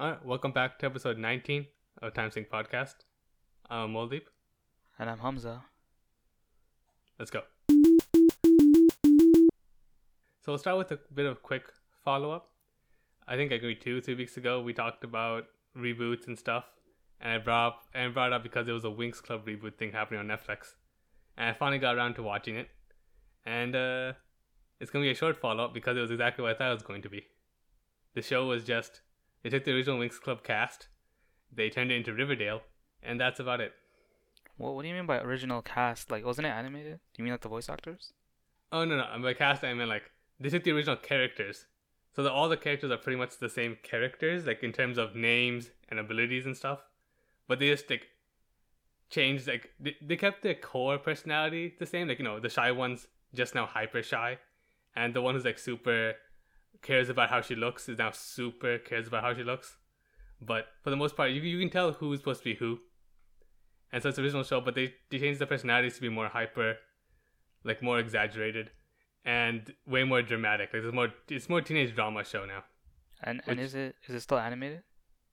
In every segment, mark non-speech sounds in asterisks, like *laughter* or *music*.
All right, welcome back to episode 19 of Time Sync Podcast. I'm Moldeep. And I'm Hamza. Let's go. So we'll start with a bit of quick follow up. I think maybe two, three weeks ago, we talked about reboots and stuff, and I brought up and brought up because there was a Winx Club reboot thing happening on Netflix, and I finally got around to watching it, and uh, it's gonna be a short follow up because it was exactly what I thought it was going to be. The show was just they took the original Winx Club cast, they turned it into Riverdale, and that's about it. What What do you mean by original cast? Like, wasn't it animated? Do you mean like the voice actors? Oh no no, um, by cast I mean like they took the original characters, so that all the characters are pretty much the same characters, like in terms of names and abilities and stuff, but they just like changed like they, they kept their core personality the same, like you know the shy ones just now hyper shy, and the one who's like super cares about how she looks is now super cares about how she looks, but for the most part you you can tell who's supposed to be who, and so it's the original show, but they they changed the personalities to be more hyper, like more exaggerated and way more dramatic. Like there's more, it's more teenage drama show now. And and Which- is it is it still animated?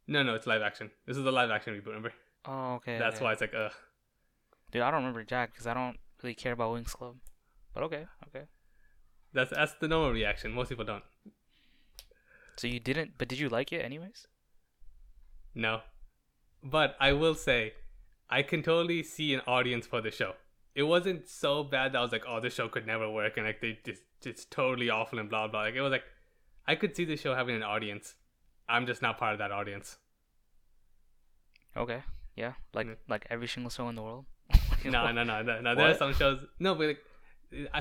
No, no, it's live action. This is the live action reboot. Remember? Oh, okay. That's okay. why it's like, ugh. Dude, I don't remember Jack because I don't really care about Winx Club. But okay, okay. That's that's the normal reaction. Most people don't. So you didn't, but did you like it anyways? No, but I will say, I can totally see an audience for the show. It wasn't so bad that I was like, oh, this show could never work, and like they just it's totally awful and blah blah. Like it was like, I could see the show having an audience. I'm just not part of that audience. Okay, yeah, like Mm. like every single show in the world. *laughs* no, no, no, no, no. There are some shows. No, but like,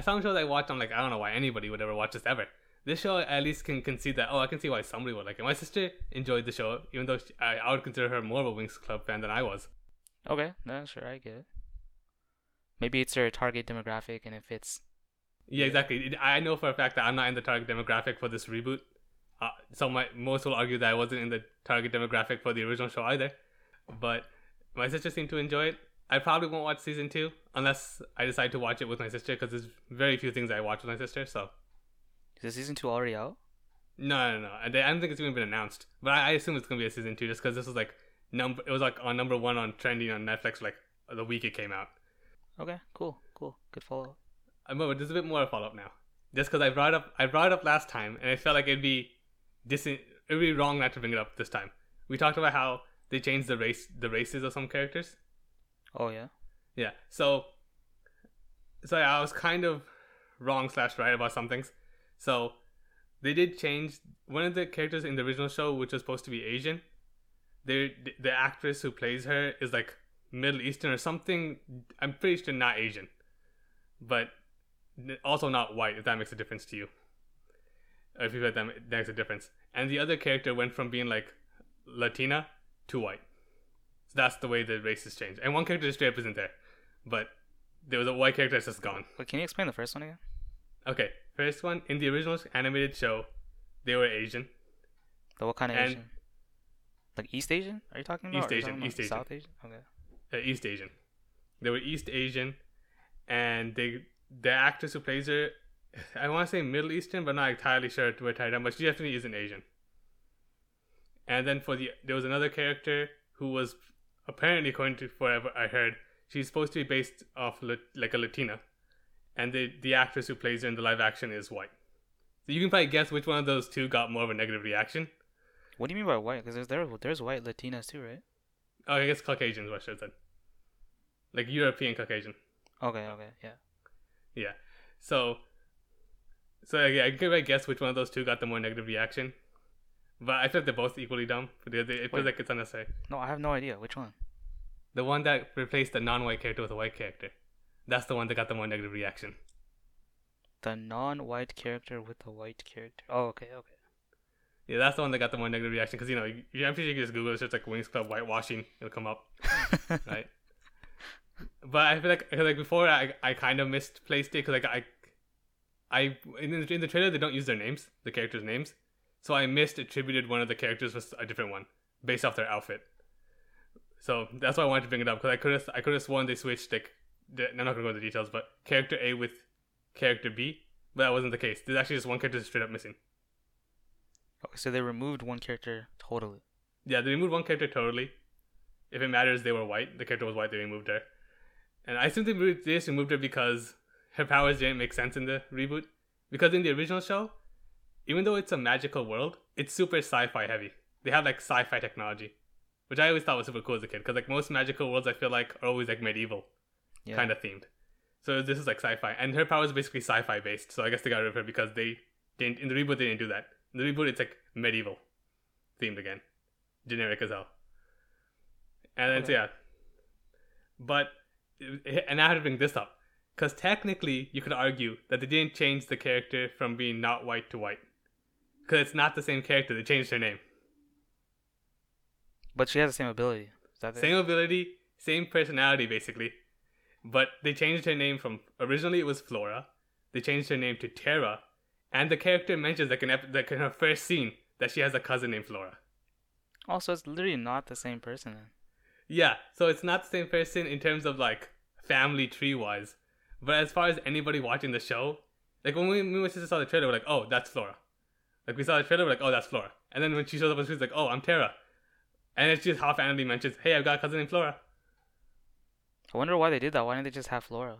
some shows I watch, I'm like, I don't know why anybody would ever watch this ever. This show at least can concede that. Oh, I can see why somebody would like it. My sister enjoyed the show, even though she, I, I would consider her more of a Winx Club fan than I was. Okay, no, sure, I get it. Maybe it's their target demographic, and if it's Yeah, exactly. I know for a fact that I'm not in the target demographic for this reboot. Uh, so my most will argue that I wasn't in the target demographic for the original show either. But my sister seemed to enjoy it. I probably won't watch season two unless I decide to watch it with my sister because there's very few things I watch with my sister. So is season two already out? No, no, no. I don't think it's even been announced. But I, I assume it's gonna be a season two, just because this was like number. It was like on number one on trending on Netflix like the week it came out. Okay, cool, cool, good follow. I uh, remember there's a bit more follow up now, just because I brought up I brought it up last time, and I felt like it'd be dis it'd be wrong not to bring it up this time. We talked about how they changed the race the races of some characters. Oh yeah, Yeah. So, so I was kind of wrong slash right about some things. So, they did change one of the characters in the original show, which was supposed to be Asian. They the actress who plays her is like Middle Eastern or something. I'm pretty sure not Asian, but also not white. If that makes a difference to you, if you like that that makes a difference. And the other character went from being like Latina to white. So that's the way the races changed. And one character straight up isn't there, but there was a white character that's just gone. Wait, can you explain the first one again? Okay, first one in the original animated show, they were Asian. The what kind of And- Asian? Like East Asian? Are you talking about? East or are you Asian, about East Asian. South Asian. Okay. uh, East Asian. They were East Asian, and they the actress who plays her, *sighs* I want to say Middle Eastern, but not entirely sure to where tied down, but she definitely isn't Asian. And then for the there was another character who was apparently according to whatever I heard, she's supposed to be based off La- like a Latina, and the the actress who plays her in the live action is white. So you can probably guess which one of those two got more of a negative reaction. What do you mean by white? Because there's there, there's white Latinas too, right? Oh, I guess Caucasian is what I should have said. Like European Caucasian. Okay, okay, yeah. Yeah. So, so yeah, I could I guess which one of those two got the more negative reaction. But I feel like they're both equally dumb. But they, they, it feels Wait. like it's unnecessary. No, I have no idea which one. The one that replaced the non-white character with a white character. That's the one that got the more negative reaction. The non-white character with the white character. Oh, okay, okay. Yeah, that's the one that got the more negative reaction because you know, you, I'm pretty sure you can just Google it, search like Winx Club whitewashing, it'll come up, *laughs* right? but I feel like I feel like before I I kind of misplaced it because like I I in the, in the trailer they don't use their names, the characters' names, so I missed attributed one of the characters with a different one based off their outfit. So that's why I wanted to bring it up because I could have I could have sworn they switched like the, I'm not gonna go into the details, but character A with character B, but that wasn't the case. There's actually just one character straight up missing. Okay, so they removed one character totally. Yeah, they removed one character totally. If it matters, they were white. The character was white. They removed her, and I assume they, re- they just removed her because her powers didn't make sense in the reboot. Because in the original show, even though it's a magical world, it's super sci-fi heavy. They have like sci-fi technology, which I always thought was super cool as a kid. Because like most magical worlds, I feel like are always like medieval Yeah. kind of themed. So this is like sci-fi, and her power is basically sci-fi based. So I guess they got rid of her because they didn't in the reboot. They didn't do that. In the reboot, it's like medieval themed again, generic as hell. And then so yeah, but eh, and I had to bring this up because technically you could argue that they didn't change the character from being not white to white because it's not the same character. They changed her name, But she has the same ability. Is that it? same ability, same personality basically, but they changed her name from originally it was Flora. They changed her name to Terra, and the character mentions like in, ep- like in her first scene that she has a cousin named Flora. Oh, also, it's literally not the same person. Yeah, so it's not the same person in terms of like family tree wise, but as far as anybody watching the show, like when we, me and my sister saw the trailer, we're like, oh, that's Flora. Like we saw the trailer, we're like, oh, that's Flora. And then when she shows up on screen, it's like, oh, I'm Terra. And it's just half-handedly mentions, hey, I've got a cousin named Flora. I wonder why they did that. Why didn't they just have Flora?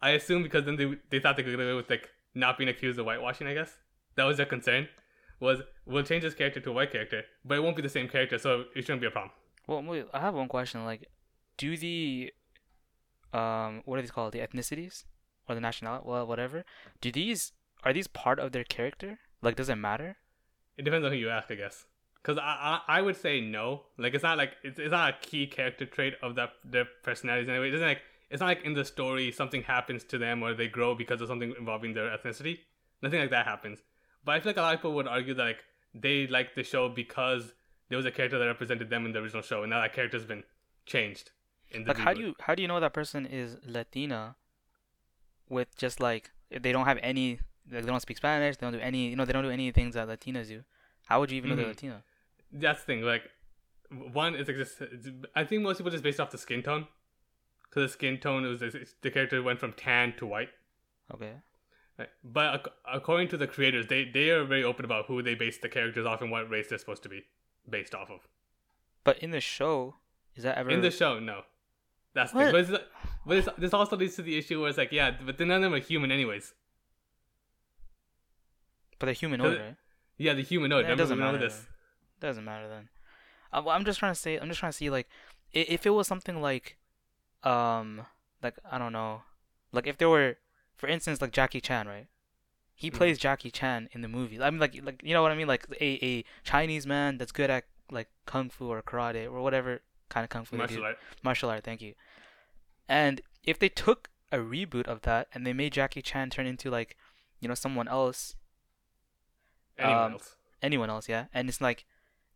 I assume because then they they thought they could get away with like not being accused of whitewashing. I guess that was their concern. Was we'll change this character to a white character, but it won't be the same character, so it shouldn't be a problem. Well, I have one question. Like, do the um, what are these called? The ethnicities or the nationality? Well, whatever. Do these are these part of their character? Like, does it matter? It depends on who you ask, I guess. Because I, I I would say no. Like it's not like it's, it's not a key character trait of that their personalities anyway. It doesn't like it's not like in the story something happens to them or they grow because of something involving their ethnicity. Nothing like that happens. But I feel like a lot of people would argue that like they like the show because there was a character that represented them in the original show, and now that character's been changed. In the Like, how do you how do you know that person is Latina? With just like they don't have any, like, they don't speak Spanish. They don't do any, you know, they don't do any things that Latinos do. How would you even know they're mm-hmm. Latino? That's the thing. Like one is like just I think most people just based off the skin tone. Because the skin tone was the character went from tan to white. Okay. Right. But ac- according to the creators, they they are very open about who they base the characters off and what race they're supposed to be based off of. But in the show, is that ever In the show, no, that's the What? But, it's, but it's, this also leads to the issue where it's like, yeah, but then none of them are human anyways. But they're humanoid, it- right? Yeah, the humanoid. Yeah, it doesn't matter this. then. Doesn't matter then. Uh, well, I'm just trying to say. I'm just trying to see like, i- if it was something like, um, like I don't know, like if there were, for instance, like Jackie Chan, right? He Mhm. plays Jackie Chan in the movie. I mean, like, like you know what I mean? Like a a Chinese man that's good at like kung fu or karate or whatever kind of kung fu. Martial art. martial art. Thank you. And if they took a reboot of that and they made Jackie Chan turn into like, you know, someone else, Anyone Um, else? anyone else, yeah. And it's like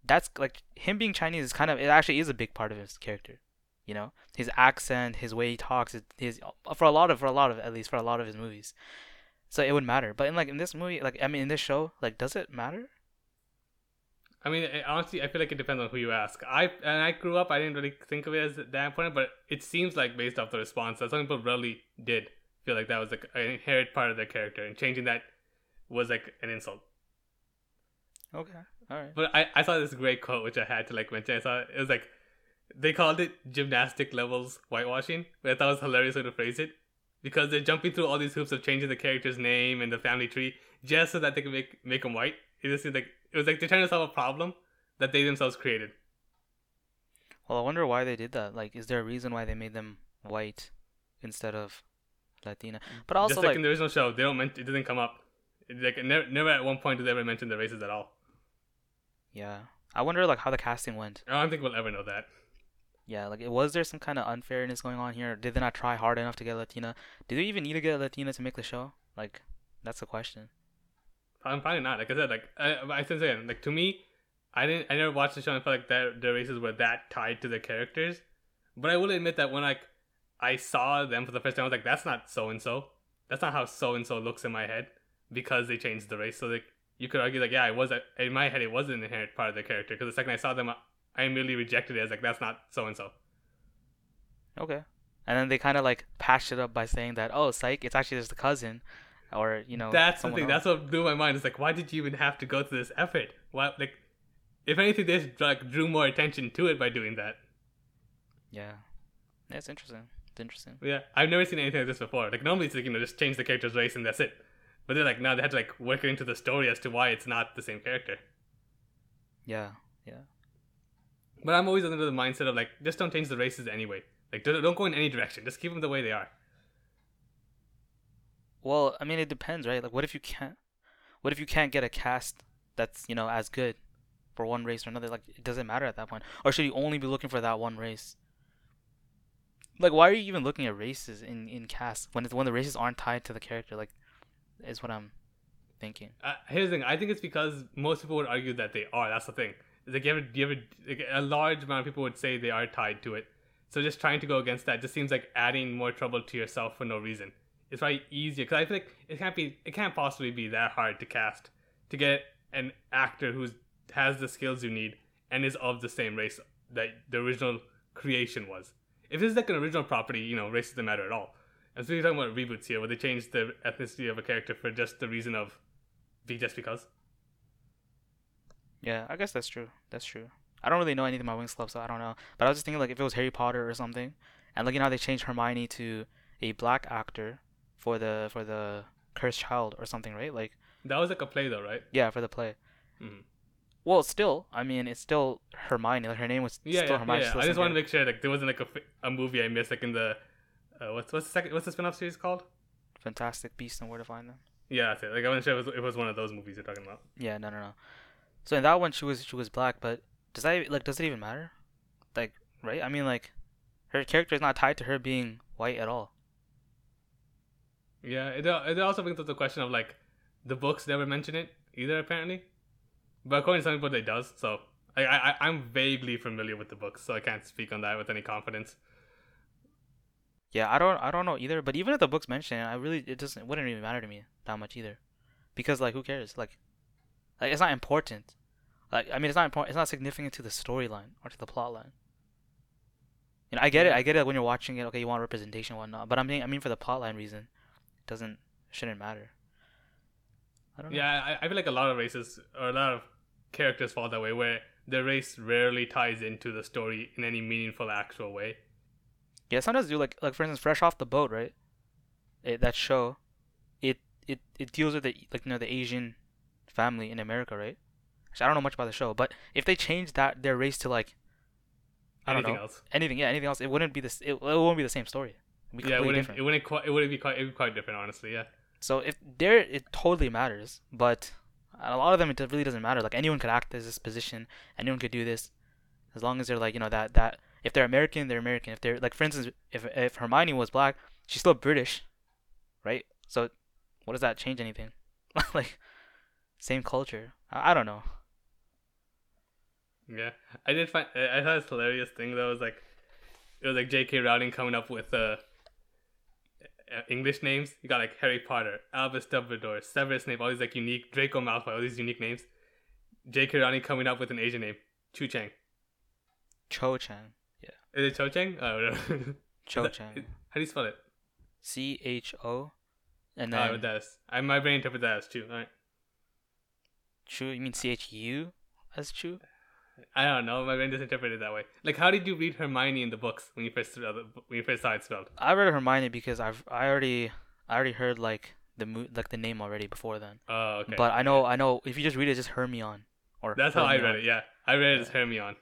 that's like him being Chinese is kind of it actually is a big part of his character. You know, his accent, his way he talks, his, for a lot of for a lot of at least for a lot of his movies. So it would matter. But in like in this movie, like I mean in this show, like does it matter? I mean, I- honestly, I feel like it depends on who you ask. I and I grew up, I didn't really think of it as that important, but it seems like based off the response that some people really did feel like that was like an inherent part of their character, and changing that was like an insult. Okay, all right. But I, I saw this great quote which I had to like mention. I saw it was like they called it gymnastic levels whitewashing, but I thought it was hilarious way to phrase it because they're jumping through all these hoops of changing the character's name and the family tree just so that they can make make them white. It just seemed like it was like they're trying to solve a problem that they themselves created. Well, I wonder why they did that. Like, is there a reason why they made them white instead of Latina? Mm. But also just like, like, in the original show, they don't men- it doesn't come up. It, like never, never at one point did they ever mention the races at all. Yeah, I wonder like how the casting went. I don't think we'll ever know that. Yeah, like was there some kind of unfairness going on here? Did they not try hard enough to get Latina? Did they even need to get Latina to make the show? Like, that's the question. I'm probably not. Like I said, like I, I said again, like to me, I didn't. I never watched the show and felt like that the races were that tied to the characters. But I will admit that when like I saw them for the first time, I was like, that's not so and so. That's not how so and so looks in my head because they changed the race. So like you could argue like, yeah, it was a, in my head it was an inherent part of the character because the second I saw them, I immediately rejected it as like that's not so and so. Okay. And then they kind of like patched it up by saying that, oh, psych, it's actually just a cousin, or you know. That's the thing. else. That's what blew my mind. It's like, why did you even have to go to this effort? Why, like, if anything, this like drew more attention to it by doing that. Yeah, that's interesting. It's interesting. Yeah, I've never seen anything like this before. Like normally it's like you know just change the character's race and that's it. But they're like now they had to like work it into the story as to why it's not the same character. Yeah, yeah. But I'm always under the mindset of like just don't change the races anyway. Like don't, don't go in any direction. Just keep them the way they are. Well, I mean, it depends, right? Like, what if you can't? What if you can't get a cast that's you know as good for one race or another? Like, it doesn't matter at that point. Or should you only be looking for that one race? Like, why are you even looking at races in in cast when it's, when the races aren't tied to the character? Like, is what I'm thinking. Uh, here's the thing. I think it's because most people would argue that they are. That's the thing. Like, you ever, you ever, like, a large amount of people would say they are tied to it. So just trying to go against that just seems like adding more trouble to yourself for no reason. It's probably easier because I like it can't be, it can't possibly be that hard to cast to get an actor who has the skills you need and is of the same race that the original creation was. If this is like an original property, you know, race doesn't matter at all. And so you're talking about reboots here, where they change the ethnicity of a character for just the reason of be just because. Yeah, I guess that's true. That's true. I don't really know anything about Winx Club, so I don't know. But I was just thinking like if it was Harry Potter or something, and looking how they changed Hermione to a black actor for the for the Cursed Child or something, right? Like That was like a play though, right? yeah, for the play. Mhm. Well, still, I mean, it's still Hermione. Like her name was Yeah, still yeah, Hermione. yeah. still I just wanted to make sure like there wasn't like a, a movie I missed like in the uh, what's what's the second what's the spin-off series called? Fantastic Beasts and Where to Find Them. Yeah, that's it. Like I wasn't sure it was, it was one of those movies you're talking about. Yeah, no, no, no. So in that one, she was she was black, but does that like does it even matter? Like, right? I mean, like, her character is not tied to her being white at all. Yeah, it it also brings up the question of like the books never mention it either apparently, but according to some people it does. So I I I'm vaguely familiar with the books, so I can't speak on that with any confidence. Yeah, I don't I don't know either. But even if the books mention it, I really it doesn't it wouldn't even matter to me that much either, because like who cares? Like, like it's not important. Like I mean, it's not important. It's not significant to the storyline or to the plot line. You know, I get it. I get it when you're watching it. Okay, you want representation, and whatnot. But I mean, I mean for the plot line reason, it doesn't shouldn't matter. I don't know. Yeah, I, I feel like a lot of races or a lot of characters fall that way, where the race rarely ties into the story in any meaningful, actual way. Yeah, sometimes do like like for instance, Fresh Off the Boat, right? It, that show, it it it deals with the like you know the Asian family in America, right? Actually, I don't know much about the show, but if they change that their race to like I don't Anything know else? anything, yeah, anything else, it wouldn't be this. It, it won't be the same story. It'd Yeah, it wouldn't. different. It wouldn't. Quite, it wouldn't be quite. It would be quite different, honestly. Yeah. So if there, it totally matters. But a lot of them, it really doesn't matter. Like anyone could act as this position. Anyone could do this, as long as they're like you know that that if they're American, they're American. If they're like for instance, if if Hermione was black, she's still British, right? So what does that change anything? *laughs* like same culture. I, I don't know. Yeah, I did find. I thought it's hilarious thing though It was like, it was like J.K. Rowling coming up with uh, uh, English names. You got like Harry Potter, Albus Dumbledore, Severus Snape, all these like unique Draco Malfoy, all these unique names. J.K. Rowling coming up with an Asian name, Chu Chang. Cho Chang. Is it Cho Chang? Oh, whatever. Cho *laughs* That- Chang. How do you spell it? C H O, and Oh, then it does. I my brain interprets that as Chu. All right. Chu. You mean C H U as Chu? I don't know. My brain doesn't interpret it that way. Like, how did you read Hermione in the books when you first saw the, when you first saw it spelled? I read Hermione because I've I already I already heard like the mo- like the name already before then. Oh, okay. But I know I know if you just read it, it's just Hermione. Or That's how I read it. Yeah, I read it as Hermione.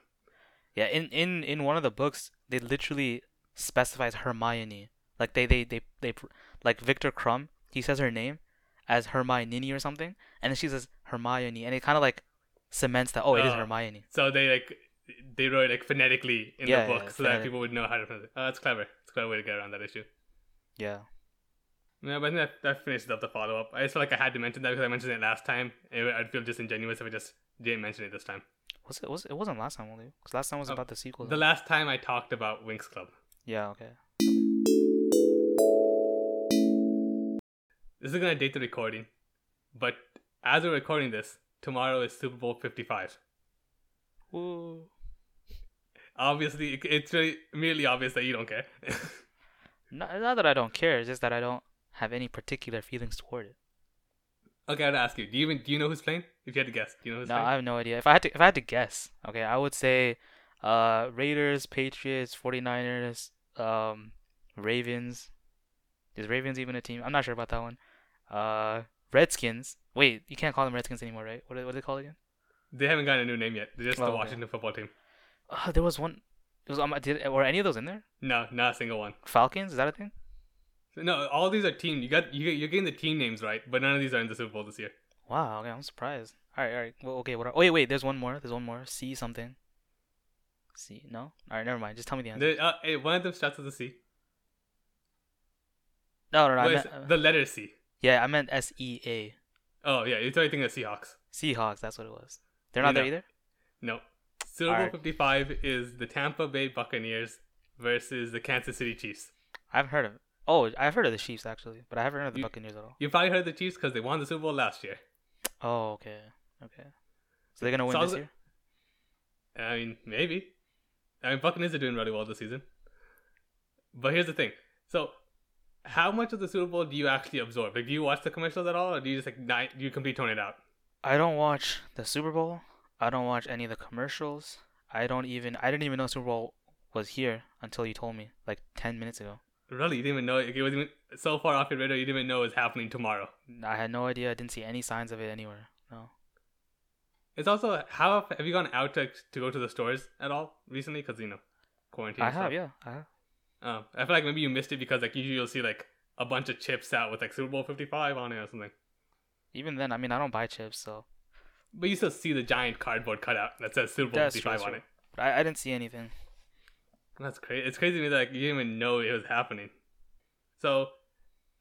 Yeah, in, in in one of the books, they literally specifies Hermione. Like they they they they like Viktor Krum, he says her name as Hermione or something, and then she says Hermione, and it kind of like cements that oh, it is Oh. Hermione. So they like they wrote it like phonetically in Yeah, the book yeah, so that people would know how to pronounce it. Oh, that's clever. It's a clever way to get around that issue. Yeah. Yeah, but that, that finishes up the follow up. I just felt like I had to mention that because I mentioned it last time. It, I'd feel disingenuous if I just didn't mention it this time. Was it was it wasn't last time only? Because last time was Oh, about the sequel. The though. last time I talked about Winx Club. yeah. Okay. This is gonna date the recording, but as we're recording this, tomorrow is Super Bowl Fifty Five. Woo. Obviously, it's really immediately obvious that you don't care. *laughs* Not, not that I don't care. It's just that I don't have any particular feelings toward it. Okay, I gotta ask you. Do you even do you know who's playing? If you had to guess, do you know who's No, playing? I have no idea. If I had to, if I had to guess, okay, I would say, uh, Raiders, Patriots, 49ers, um, Ravens. Is Ravens even a team? I'm not sure about that one. Uh, Redskins. Wait, you can't call them Redskins anymore, right? What are, what are they called again? They haven't gotten a new name yet. They're just Oh, the okay. Washington football team. Uh, there was one. There was um, did were any of those in there? No, not a single one. Falcons? Is that a thing? No, all these are team. You got you you're getting the team names right, but none of these are in the Super Bowl this year. Wow. Okay, I'm surprised. All right, all right. Well, okay. What? Are, oh, wait, wait. There's one more. There's one more. C something. C. No. All right. Never mind. Just tell me the answer. Uh, hey, one of them starts with a C. No, no, no. I meant, uh, the letter C. yeah, I meant S E A. Oh yeah, you're thinking of Seahawks. Seahawks. That's what it was. They're not there either. No. Super Bowl Alright. 55 is the Tampa Bay Buccaneers versus the Kansas City Chiefs. I haven't heard of. Oh, I've heard of the Chiefs actually, but I haven't heard of the You- Buccaneers at all. You probably heard of the Chiefs because they won the Super Bowl last year. Oh, okay, okay. So they're gonna win So this year. I mean, maybe. I mean, Buccaneers are doing really well this season. But here's the thing. So, how much of the Super Bowl do you actually absorb? Like, do you watch the commercials at all, or do you just like not, do you completely tone it out? I don't watch the Super Bowl. I don't watch any of the commercials. I don't even. I didn't even know Super Bowl was here until you told me like ten minutes ago. Really, you didn't even know it, was even so far off your radar. You didn't even know it was happening tomorrow. I had no idea. I didn't see any signs of it anywhere. No. It's also how have you gone out to, to go to the stores at all recently? Because you know, quarantine. I have, stuff. yeah. I have. Um, I feel like maybe you missed it because like usually you'll see like a bunch of chips out with like Super Bowl 55 on it or something. Even then, I mean, I don't buy chips, so. But you still see the giant cardboard cutout that says Super Bowl 55 on true. it. But I, I didn't see anything. That's crazy. It's crazy to me that like, you didn't even know it was happening. So,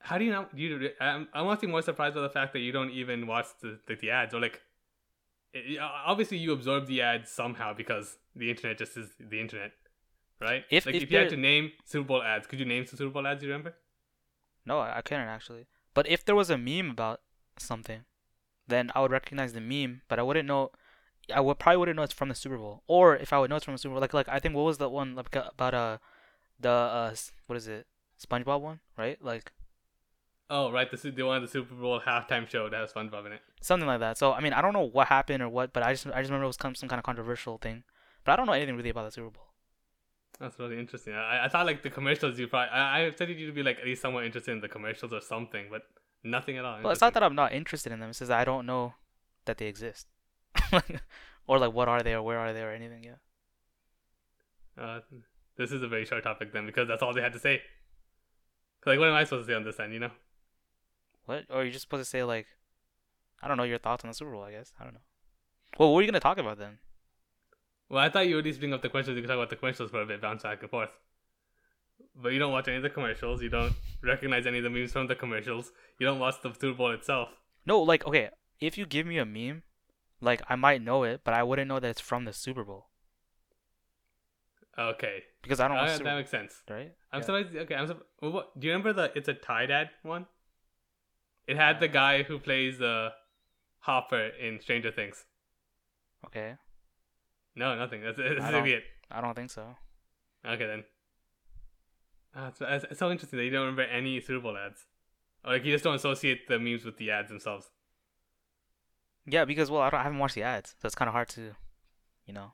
how do you not? You? I'm, I'm honestly more surprised by the fact that you don't even watch the the, the ads or like. It, obviously, you absorb the ads somehow because the internet just is the internet, right? If- like if if, you had to name Super Bowl ads, could you name some Super Bowl ads you remember? No, I, I couldn't actually. But if there was a meme about something, then I would recognize the meme, but I wouldn't know. I would probably wouldn't know it's from the Super Bowl. Or if I would know it's from the Super Bowl, like like I think what was the one like about uh the uh what is it SpongeBob one right like Oh, right. The the one of the Super Bowl halftime show that has SpongeBob in it. something like that. So I mean I don't know what happened or what, but I just I just remember it was some some kind of controversial thing. But I don't know anything really about the Super Bowl. That's really interesting. I, I thought like the commercials you probably I, I expected you to be like at least somewhat interested in the commercials or something, but nothing at all. Well, it's not that I'm not interested in them. It's just that I don't know that they exist, or like what are they or where are they or anything. Yeah. Uh, this is a very short topic then because that's all they had to say. Like, what am I supposed to say on this end? You know? What? Or you're just supposed to say like, I don't know your thoughts on the Super Bowl. I guess I don't know. Well, what are you gonna talk about then? Well, I thought you would at least bring up the questions. You could talk about the commercials for a bit, bounce back and forth. But you don't watch any of the commercials. You don't recognize any of the memes from the commercials. You don't watch the Super Bowl itself. No, like okay, if you give me a meme, like I might know it, but I wouldn't know that it's from the Super Bowl Okay, because I don't Uh, that Super Bowl, makes sense. right? I'm Yeah. surprised. Okay, I'm. Sur- well, what, do you remember the "It's a Tide" ad one? It had the guy who plays uh, Hopper in Stranger Things. Okay, No, nothing. That's, *laughs* that's I it. I don't think so. Okay then. Ah, it's, it's, it's so interesting that you don't remember any Super Bowl ads, or like you just don't associate the memes with the ads themselves. Yeah, because well, I, don't, I haven't watched the ads, so it's kind of hard to, you know.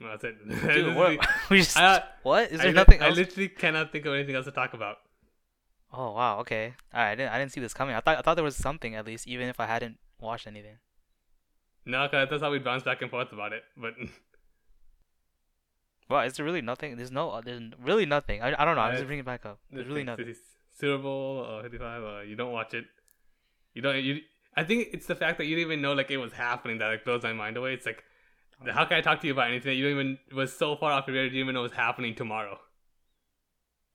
No, that's it. *laughs* Dude, what? *laughs* we just I, what? Is there li- nothing I else? literally cannot think of anything else to talk about. Oh wow, okay. Alright, I didn't I didn't see this coming. I thought I thought there was something at least, even if I hadn't watched anything. No, cause that's how we bounce back and forth about it. But *laughs* Well, is there really nothing? There's no, there's really nothing. I, I don't know. I'm just bringing it back up. There's really nothing. Super Bowl or 55, uh, you don't watch it. You don't. You. I think it's the fact that you didn't even know like it was happening that like blows my mind away. It's like, how can I talk to you about anything that you don't even was so far off your radar you didn't even know was happening tomorrow?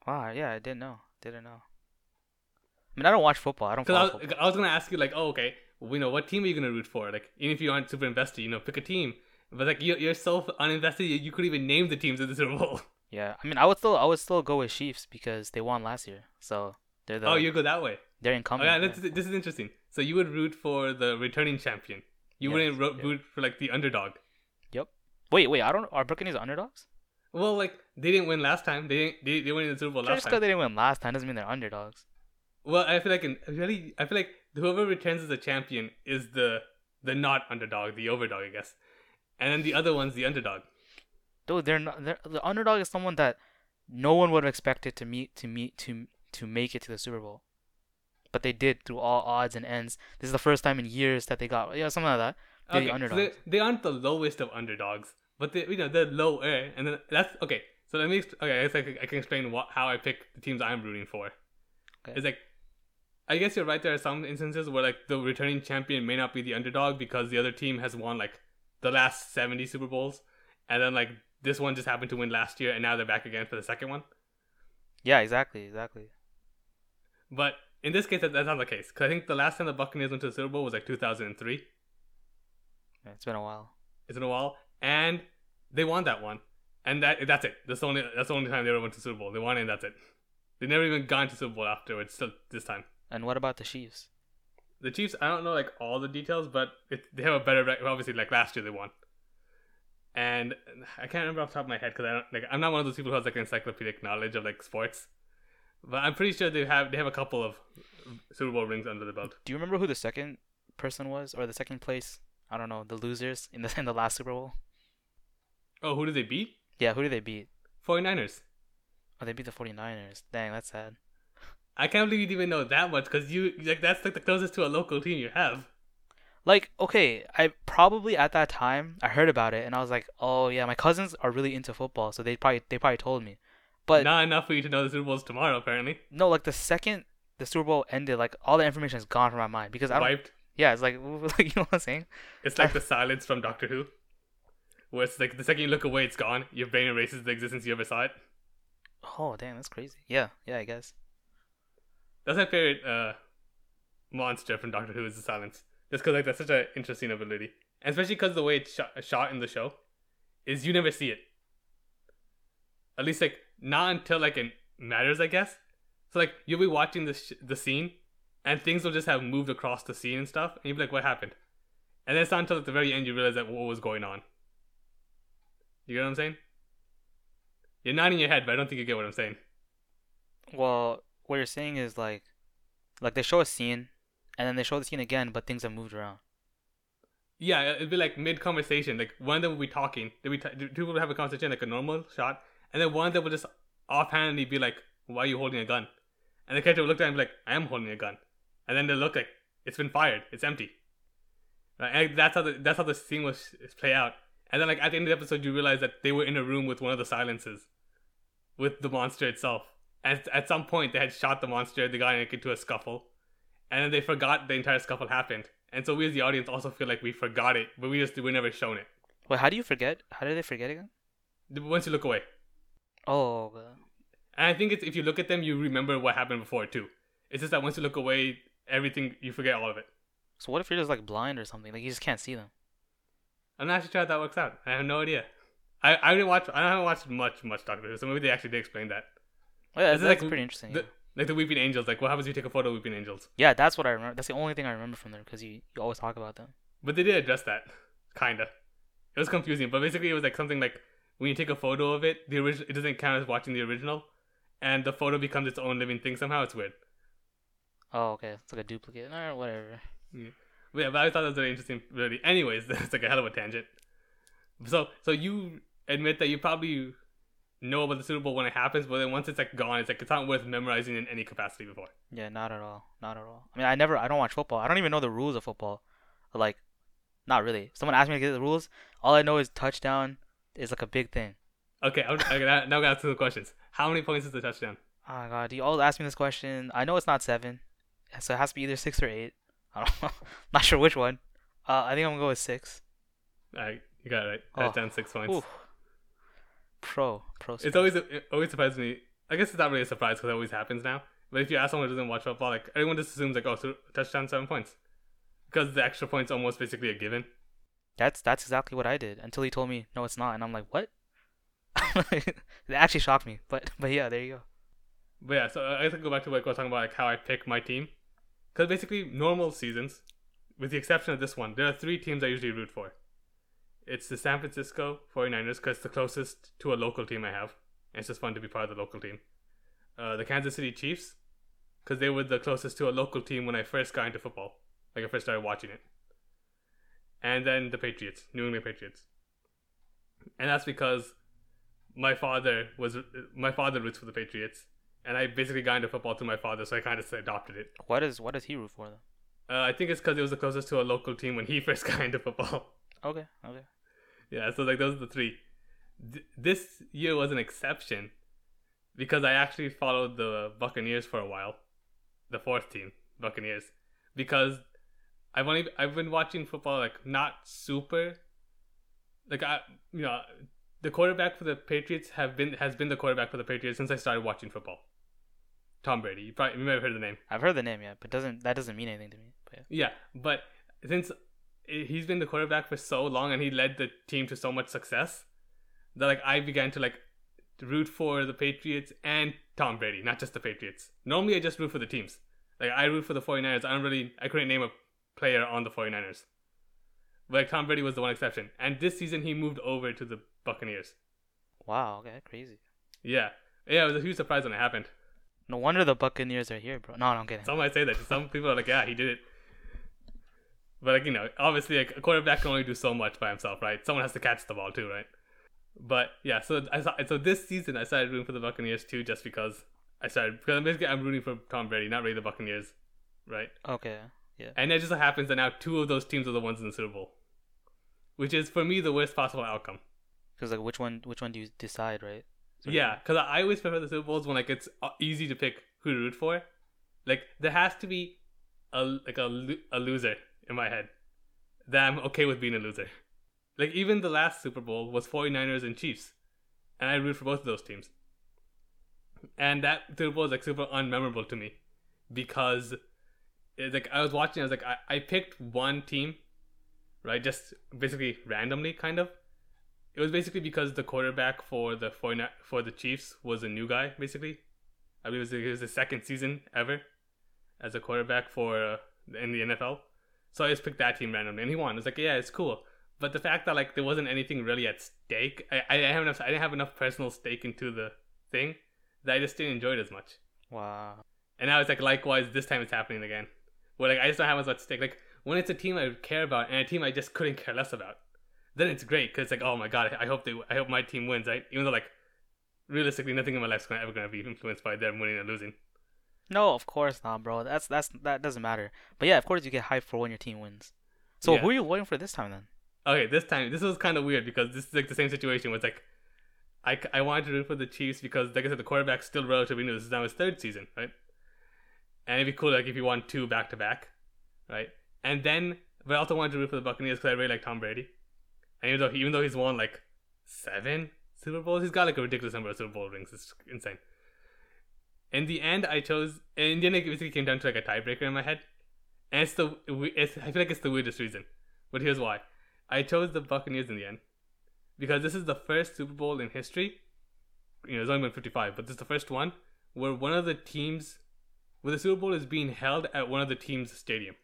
Wow, yeah, I didn't know. Didn't know. I mean, I don't watch football. I don't Because I was, football. I was gonna ask you like, oh okay, well, you know what team are you gonna root for? Like even if you aren't super invested, you know, pick a team. But like you, you're so uninvested, you, you could even name the teams of the Super Bowl. *laughs* Yeah, I mean, I would still, I would still go with Chiefs because they won last year, so they're the, oh, you go that way. they're Oh incumbent. yeah, yeah. this, is- this is interesting. So you would root for the returning champion. You Yes, wouldn't ro- yeah. root for like the underdog. Yep. Wait, wait, I don't. Are Buccaneers underdogs? Well, like they didn't win last time. They didn't. They, they went in the Super Bowl Just last because time. they didn't win last time doesn't mean they're underdogs. Well, I feel like in really, I feel like whoever returns as a champion is the the not underdog, the overdog, I guess, and then the other one's the underdog. Dude, they're not. They're, the underdog is someone that no one would have expected to meet to meet to to make it to the Super Bowl, but they did through all odds and ends. This is the first time in years that they got yeah something like that. They're the Okay, so underdogs. they, they aren't the lowest of underdogs, but they you know they're lower, and then that's okay. So let me okay. I guess I can, I can explain what how I pick the teams I'm rooting for. Okay. It's like I guess you're right. There are some instances where like the returning champion may not be the underdog because the other team has won like the last seventy Super Bowls, and then like this one just happened to win last year, and now they're back again for the second one. Yeah, exactly, exactly. But in this case, that, that's not the case because I think the last time the Buccaneers went to the Super Bowl was like 2003. Yeah, it's been a while. It's been a while, and they won that one, and that that's it. That's the only that's the only time they ever went to Super Bowl. They won it, and that's it. They never even gone to Super Bowl afterwards. Still this time. And what about the Chiefs? The Chiefs, I don't know like all the details, but it, they have a better rec- obviously like last year they won. And I can't remember off the top of my head because I don't like I'm not one of those people who has like encyclopedic knowledge of like sports, but I'm pretty sure they have they have a couple of Super Bowl rings under the belt. Do you remember who the second person was, or the second place? I don't know. The losers in the *laughs* in the last Super Bowl. Oh, who did they beat? Yeah, who did they beat? 49ers. Oh, they beat the 49ers. Dang, that's sad. I can't believe you even know that much because you like that's like the closest to a local team you have. Like, okay, I probably at that time I heard about it and I was like, oh yeah, my cousins are really into football, so they probably they probably told me. But Not enough for you to know the Super Bowl's tomorrow, apparently. no, like the second the Super Bowl ended, like all the information is gone from my mind because I. Wiped. Yeah, it's like, *laughs* like you know what I'm saying? It's like *laughs* the silence from Doctor Who. Where it's like the second you look away, it's gone. Your brain erases the existence you ever saw it. Oh damn, that's crazy. Yeah, yeah, I guess. That's my favorite uh, monster from Doctor Who is the silence. Just because like that's such an interesting ability, and especially because the way it's shot, shot in the show is you never see it. At least like not until like it matters, I guess. So like you'll be watching the sh- the scene, and things will just have moved across the scene and stuff, and you'll be like, "What happened?" And then it's not until at the very end you realize that what was going on. You get what I'm saying? You're nodding your head, but I don't think you get what I'm saying. Well, what you're saying is like, like they show a scene, and then they show the scene again, but things have moved around. Yeah, it'd be like mid conversation. Like one of them would be talking. They'd be t- two people would have a conversation like a normal shot, and then one of them would just offhandedly be like, "Why are you holding a gun?" And the character would look at him like, "I am holding a gun," and then they look like it's been fired. It's empty. And that's how the that's how the scene was play out. And then like at the end of the episode, you realize that they were in a room with one of the silences, with the monster itself. And at some point, they had shot the monster. They got into a scuffle, and then they forgot the entire scuffle happened. And so we as the audience also feel like we forgot it, but we just we never shown it. Wait, how do you forget? How did they forget again? Once you look away, Oh, and I think it's if you look at them, you remember what happened before too. It's just that once you look away, everything you forget all of it. so what if you're just like blind or something? Like you just can't see them. I'm not actually sure how that works out. I have no idea. I I didn't watch. I haven't watched much much Doctor Who, so maybe they actually did explain that. Oh, yeah, This that's, is like pretty interesting. The, yeah. Like the Weeping Angels. Like what happens if you take a photo of Weeping Angels? yeah, that's what I remember. That's the only thing I remember from there because you, you always talk about them. But they did address that, kinda. It was confusing, but basically it was like something like when you take a photo of it, the original it doesn't count as watching the original, and the photo becomes its own living thing. Somehow it's weird. Oh, okay, it's like a duplicate. Or whatever. But yeah, but I thought that was very interesting. Really. Anyways, *laughs* that's like a hell of a tangent. So so you admit that you probably know about the Super Bowl when it happens, but then once it's like gone, it's like it's not worth memorizing in any capacity before. Yeah, not at all. Not at all. I mean, I never. I don't watch football. I don't even know the rules of football. Like, not really. If someone asked me to get the rules. All I know is touchdown is like a big thing. Okay, I'm, okay now now gonna ask some questions. How many points is the touchdown? Oh my god, you always ask me this question. I know it's not seven, so it has to be either six or eight. *laughs* I don't know. *laughs* Not sure which one. Uh, I think I'm gonna go with six. Alright, you got it right. Oh. Touchdown, six points. Ooh. Pro, pro. It's always it always surprises me. I guess it's not really a surprise because it always happens now. But if you ask someone who doesn't watch football, like everyone just assumes like, oh, so touchdown, seven points, because the extra points almost basically a given. That's that's exactly what I did until he told me no, it's not, and I'm like, what? *laughs* it actually shocked me, but but yeah, there you go. But yeah, so I guess I go back to what I was talking about, like how I pick my team. Because basically, normal seasons, with the exception of this one, there are three teams I usually root for. It's the San Francisco 49ers because it's the closest to a local team I have. And it's just fun to be part of the local team. Uh, the Kansas City Chiefs because they were the closest to a local team when I first got into football. Like I first started watching it. And then the Patriots, New England Patriots. And that's because my father was my father roots for the Patriots, and I basically got into football through my father, so I kind of adopted it. What is what does he root for though? Uh, I think it's because it was the closest to a local team when he *laughs* first got into football. Okay, okay. Yeah, so like those are the three. Th- this year was an exception because I actually followed the Buccaneers for a while, the fourth team, Buccaneers, because I've only I've been watching football like not super, like I you know the quarterback for the Patriots have been has been the quarterback for the Patriots since I started watching football. Tom Brady, you probably you might have heard the name. I've heard the name, yeah, but doesn't that doesn't mean anything to me. But yeah. Yeah, but since he's been the quarterback for so long and he led the team to so much success, that like I began to like root for the Patriots and Tom Brady, not just the Patriots. Normally I just root for the teams. Like I root for the 49ers. I don't really I couldn't name a player on the 49ers. But like Tom Brady was the one exception. And this season he moved over to the Buccaneers. Wow, okay, crazy. Yeah. Yeah, it was a huge surprise when it happened. No wonder the Buccaneers are here, bro. No, no, I'm kidding. Some might say that. Some people are like, yeah, he did it. But like you know, obviously, like a quarterback can only do so much by himself, right? Someone has to catch the ball too, right? But yeah, so I saw, so this season I started rooting for the Buccaneers too, just because I started because basically I'm rooting for Tom Brady, not really the Buccaneers, right? Okay, yeah. And it just so happens that now two of those teams are the ones in the Super Bowl, which is for me the worst possible outcome. Because like, which one? Which one do you decide, right? Sort Yeah, because I always prefer the Super Bowls when like it's uh, easy to pick who to root for. Like there has to be a like a, a loser in my head that I'm okay with being a loser. Like even the last Super Bowl was 49ers and Chiefs, and I root for both of those teams. And that Super Bowl is like super unmemorable to me because it's like I was watching, I was like I, I picked one team, right? Just basically randomly, kind of. It was basically because the quarterback for the 49 for the Chiefs was a new guy, basically. I believe it was, it was the second season ever as a quarterback for uh, in the NFL. So I just picked that team randomly, and he won. It's like, yeah, it's cool. But the fact that like there wasn't anything really at stake, I, I didn't have enough. I didn't have enough personal stake into the thing that I just didn't enjoy it as much. Wow. And now it's like likewise, this time it's happening again. Where like I just don't have as much stake. Like when it's a team I care about and a team I just couldn't care less about, then it's great because it's like, oh my god, I hope they, I hope my team wins, right? Even though like realistically, nothing in my life's gonna, ever gonna be influenced by them winning or losing. No, of course not, bro. That's that's that doesn't matter. But yeah, of course you get hyped for when your team wins. So Yeah. who are you voting for this time then? Okay, this time this was kind of weird because this is like the same situation. Where it's like I, I wanted to root for the Chiefs because like I said, the quarterback's still relatively new. This is now his third season, right? And it'd be cool like if you won two back to back, right? And then but I also wanted to root for the Buccaneers because I really like Tom Brady. And even though he, even though he's won like seven Super Bowls, he's got like a ridiculous number of Super Bowl rings. It's insane. In the end, I chose. and then it basically came down to like a tiebreaker in my head, and it's the. It's, I feel like it's the weirdest reason, but here's why. I chose the Buccaneers in the end because this is the first Super Bowl in history. You know, there's only been 55, but this is the first one where one of the teams, where the Super Bowl is being held at one of the teams' stadium.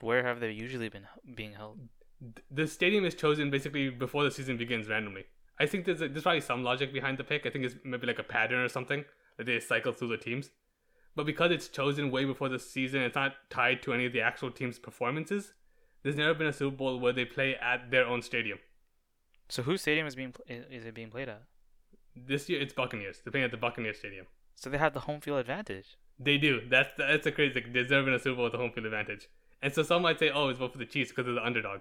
Where have they usually been being held? The stadium is chosen basically before the season begins randomly. I think there's, a, there's probably some logic behind the pick. I think it's maybe like a pattern or something that they cycle through the teams. But because it's chosen way before the season, it's not tied to any of the actual team's performances. There's never been a Super Bowl where they play at their own stadium. So whose stadium is being is it being played at? This year it's Buccaneers. They're playing at the Buccaneers Stadium. So they have the home field advantage. They do. That's that's a crazy. There's never been a Super Bowl with a home field advantage. And so some might say, oh, it's vote for the Chiefs because they're the underdog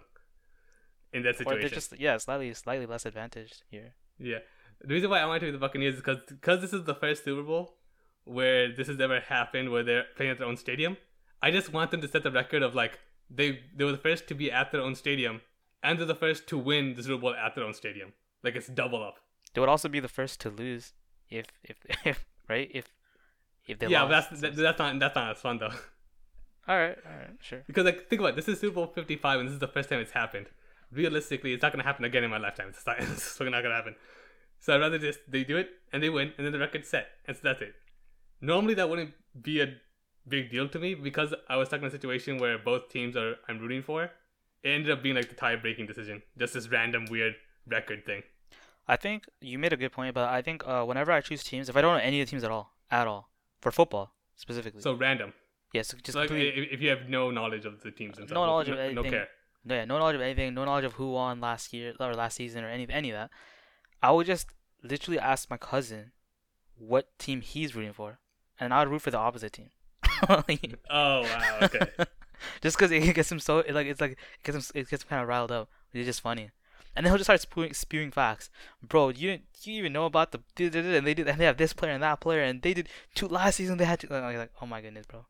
in that Or situation. they're just yeah, slightly slightly less advantaged here. Yeah. The reason why I wanted to be the Buccaneers is because because this is the first Super Bowl where this has ever happened where they're playing at their own stadium. I just want them to set the record of like they they were the first to be at their own stadium and they're the first to win the Super Bowl at their own stadium. Like it's double up. They would also be the first to lose if if, *laughs* if right if if they yeah, lost. that's that, that's not that's not as fun though. *laughs* all right, all right, sure. Because like think about it, this is Super Bowl fifty five and this is the first time it's happened. Realistically, it's not gonna happen again in my lifetime. It's not *laughs* it's just not gonna happen. So I'd rather just they do it and they win and then the record's set. And so that's it. Normally that wouldn't be a big deal to me because I was stuck in a situation where both teams are I'm rooting for. it ended up being like the tie-breaking decision, just this random weird record thing. I think you made a good point, but I think uh, whenever I choose teams, if I don't know any of the teams at all, at all, for football specifically, So random. yes, just So like, if, you have no knowledge of the teams and No knowledge of no, no care. No, yeah, no knowledge of anything, no knowledge of who won last year or last season or any any of that. I would just literally ask my cousin what team he's rooting for, and I would root for the opposite team. *laughs* Oh wow, okay. *laughs* just because it gets him so it, like it's like it gets him it gets him kind of riled up. It's just funny, and then he'll just start spewing, spewing facts. Bro, you didn't you even know about the and they did and they have this player and that player and they did two last season. They had to like, like oh my goodness, bro.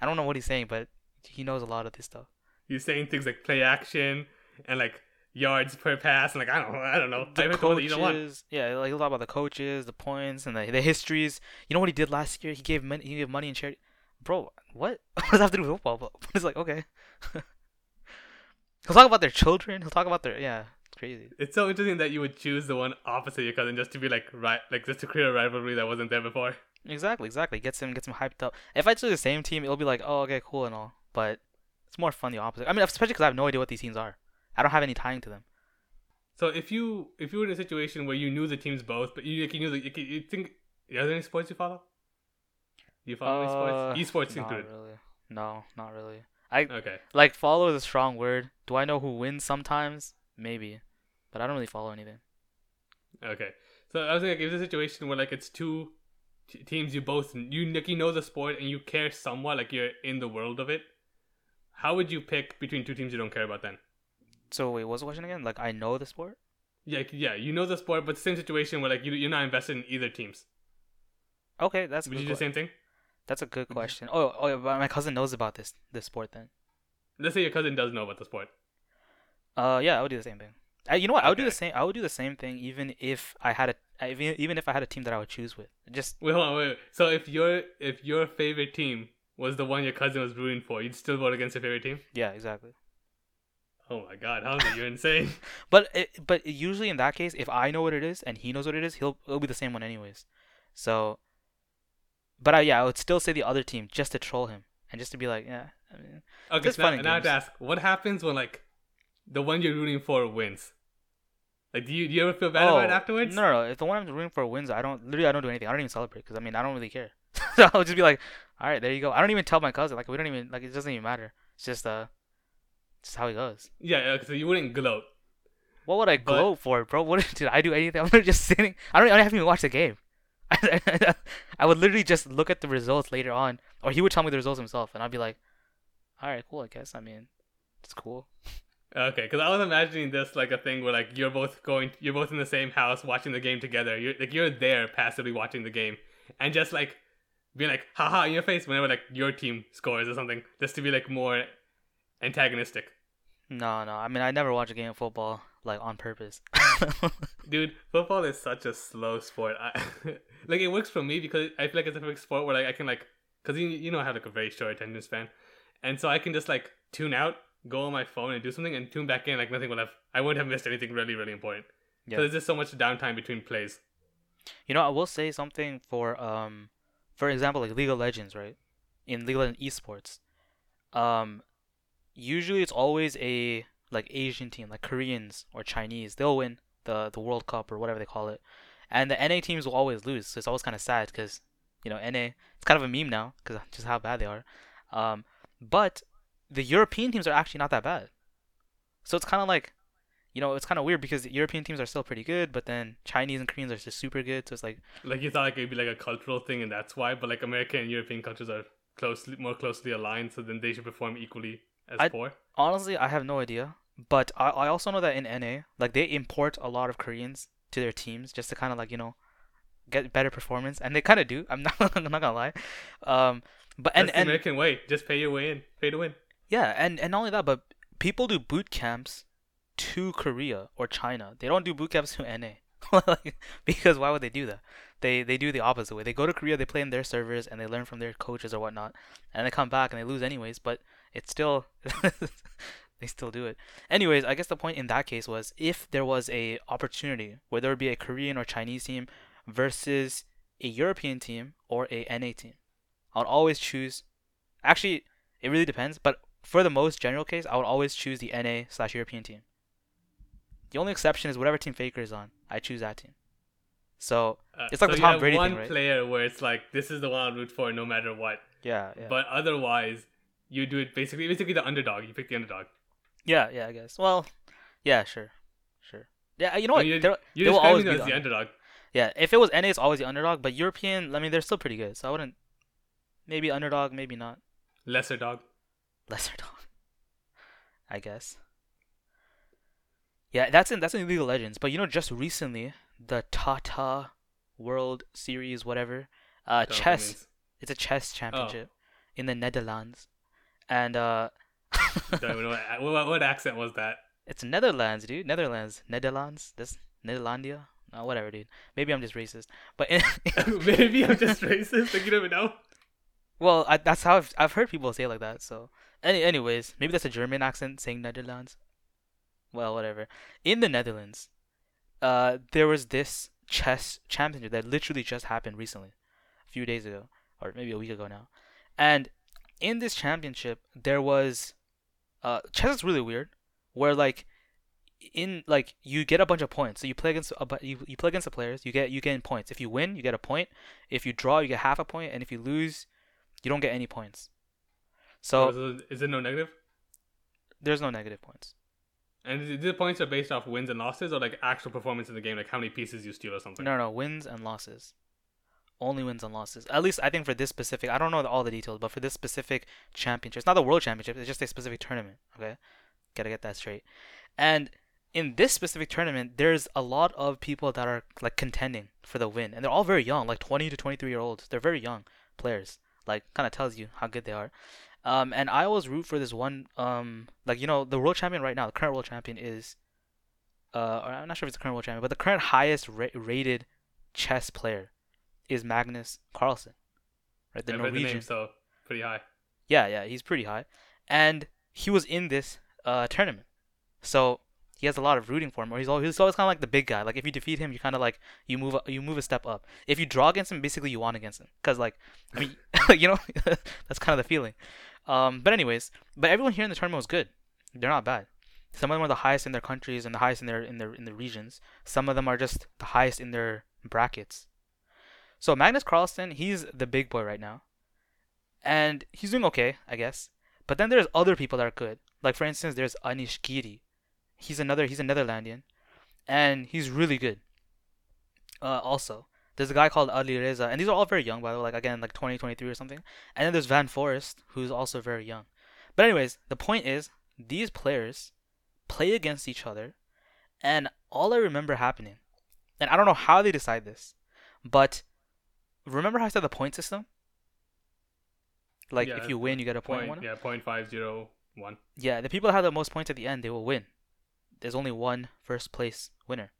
I don't know what he's saying, but he knows a lot of this stuff. He's saying things like play action and like yards per pass and like I don't know, I don't know. the I coaches, yeah, like he'll talk about the coaches, the points, and the the histories. You know what he did last year? He gave money. He gave money and charity. Bro, what? *laughs* What does that have to do with football? But *laughs* it's like okay. *laughs* he'll talk about their children. He'll talk about their yeah. It's crazy. It's so interesting that you would choose the one opposite your cousin just to be like right, like just to create a rivalry that wasn't there before. Exactly, exactly. Gets him gets him hyped up. If I choose the same team, it'll be like oh okay cool and all, but it's more fun the opposite. I mean, especially because I have no idea what these teams are. I don't have any tying to them. So if you if you were in a situation where you knew the teams both, but you like, you knew the, you, you think are there any sports you follow? Do you follow any Uh, sports? Esports not included. really. No, not really. I Okay. like follow is a strong word. Do I know who wins sometimes? Maybe, but I don't really follow anything. Okay. So I was like, if it's a situation where like it's two t- teams you both you like you know the sport and you care somewhat, like you're in the world of it. How would you pick between two teams you don't care about then? So wait, what's the question again? Like I know the sport. Yeah, yeah, you know the sport, but same situation where like you you're not invested in either teams. Okay, that's Would you do the same thing? that's a good question. Oh, oh, yeah, but my cousin knows about this this sport then. Let's say your cousin does know about the sport. Uh, yeah, I would do the same thing. Uh, you know what? I would do the same. I would do the same thing even if I had a I- even even if I had a team that I would choose with. Just Wait, hold on, wait, wait. So if your if your favorite team was the one your cousin was rooting for, you'd still vote against your favorite team? yeah, exactly. Oh my god, it? You're insane. *laughs* But it, but usually in that case, if I know what it is and he knows what it is, he'll it'll be the same one anyways. So, but I yeah, I would still say the other team just to troll him and just to be like, yeah, I mean, Okay, so now, and now I have to ask, what happens when like the one you're rooting for wins? Like, do you, do you ever feel bad about it oh, afterwards? Oh, No, no, no. If the one I'm rooting for wins, I don't literally I don't do anything. I don't even celebrate because I mean I don't really care. *laughs* so I'll just be like, all right, there you go. I don't even tell my cousin. Like we don't even like it doesn't even matter. It's just uh, just how it goes. Yeah, okay, so you wouldn't gloat. What would I But- gloat for, bro? *laughs* What did I do anything? *laughs* I'm just sitting. I don't. I don't have to even watch the game. I would literally just look at the results later on, or he would tell me the results himself, and I'd be like, all right, cool. I guess. I mean, it's cool. Okay, because I was imagining this like a thing where like you're both going, you're both in the same house watching the game together. You're like you're there passively watching the game, and just like being like haha in your face whenever like your team scores or something, just to be like more antagonistic. No, no. I mean, I never watch a game of football like on purpose. *laughs* Dude, football is such a slow sport. I, *laughs* like it works for me because I feel like it's a sport where like I can like, cause you you know I have like a very short attention span, and so I can just like tune out, go on my phone and do something, and tune back in like nothing will have. I wouldn't have missed anything really really important. Yeah. So there's just so much downtime between plays. You know, I will say something for um, for example, like League of Legends, right? In League of Legends esports, um, usually it's always a like Asian team, like Koreans or Chinese. They'll win the the World Cup or whatever they call it, and the NA teams will always lose. So it's always kind of sad because you know NA it's kind of a meme now because just how bad they are. Um, but the European teams are actually not that bad. So it's kind of like you know, it's kind of weird because the European teams are still pretty good, but then Chinese and Koreans are just super good. So it's like, Like you thought like it'd be like a cultural thing, and that's why. But like American and European cultures are closely more closely aligned, so then they should perform equally as I- poor. honestly, I have no idea. But I, I also know that in NA, like they import a lot of Koreans to their teams just to kind of like you know get better performance, and they kind of do. I'm *laughs* not, I'm not gonna lie. Um, but and That's the and American way. Just pay your way in, pay to win. yeah, and and not only that, but people do boot camps to Korea or China. They don't do boot camps to NA. *laughs* like, because why would they do that? They they do the opposite way. They go to Korea, they play in their servers, and they learn from their coaches or whatnot, and they come back and they lose anyways. But it's still *laughs* they still do it. Anyways, I guess the point in that case was if there was a opportunity where there would be a Korean or Chinese team versus a European team or a NA team, I would always choose. Actually, it really depends, but for the most general case, I would always choose the NA slash European team. The only exception is whatever team Faker is on. I choose that team. So Uh, It's like so the Tom Brady one thing, right? player where it's like this is the one I'll root for no matter what. yeah, yeah, But otherwise, you do it basically basically the underdog. You pick the underdog. yeah, yeah. I guess. Well, yeah, sure, sure. Yeah, you know I what? mean, There- You're They will always be the the underdog. yeah, if it was NA, it's always the underdog. But European, I mean, they're still pretty good. So I wouldn't. Maybe underdog, maybe not. Lesser dog. lesser dog. *laughs* I guess. Yeah, that's in that's in League of Legends. But you know, just recently, the Tata World Series, whatever, uh, Don't know what that chess. means. It's a chess championship in the Netherlands, and uh, Don't even know what, what, what accent was that? it's Netherlands, dude. Netherlands, Netherlands. This Netherlandia. Uh, whatever, dude. Maybe I'm just racist, but in, *laughs* *laughs* Maybe I'm just racist. Like you don't know. well, I, that's how I've, I've heard people say it like that. So, any anyways, maybe that's a German accent saying Netherlands. Well, whatever. In the Netherlands, uh, there was this chess championship that literally just happened recently, a few days ago, or maybe a week ago now. And in this championship, there was, uh, chess is really weird, where like, in like you get a bunch of points. So you play against a you, you play against the players. You get you gain points. If you win, you get a point. If you draw, you get half a point. point, and if you lose, you don't get any points. So is, is it no negative? there's no negative points. And the- points are based off wins and losses, or like actual performance in the game, like how many pieces you steal or something. No, no, wins and losses. Only wins and losses. At least I think for this specific, I don't know all the details, but for this specific championship, it's not the world championship. It's just a specific tournament. Okay, gotta get that straight. And in this specific tournament, there's a lot of people that are like contending for the win, and they're all very young, like 20 to 23 year olds. They're very young players. Like, kind of tells you how good they are. Um, and I always root for this one. Um, like you know, the world champion right now, the current world champion is. Uh, or I'm not sure if it's the current world champion, but the current highest ra- rated chess player is Magnus Carlsen, right? The I read the Norwegian. name, so pretty high. Yeah, yeah, he's pretty high, and he was in this uh tournament, so he has a lot of rooting for him. Or he's always he's always kind of like the big guy. Like if you defeat him, you kind of like you move a- you move a step up. If you draw against him, basically you won against him. Cause like I mean, *laughs* you know, *laughs* that's kind of the feeling. Um, but anyways, but everyone here in the tournament was good. They're not bad. Some of them are the highest in their countries and the highest in their in their in the regions. Some of them are just the highest in their brackets. So Magnus Carlsen, he's the big boy right now, and he's doing okay, I guess. But then there's other people that are good. Like for instance, there's Anish Giri. He's another. He's a Netherlandian, and he's really good. Uh, also, there's a guy called Alireza, and these are all very young, by the way. Like again, like 20, 23 or something. And then there's Van Foreest, who's also very young. But anyways, the point is, these players play against each other, and all I remember happening, and I don't know how they decide this, but remember how I said the point system? Like Yeah, if you win, you get a point. Point, one? yeah, point five zero one. Yeah, the people that have the most points at the end, they will win. There's only one first place winner.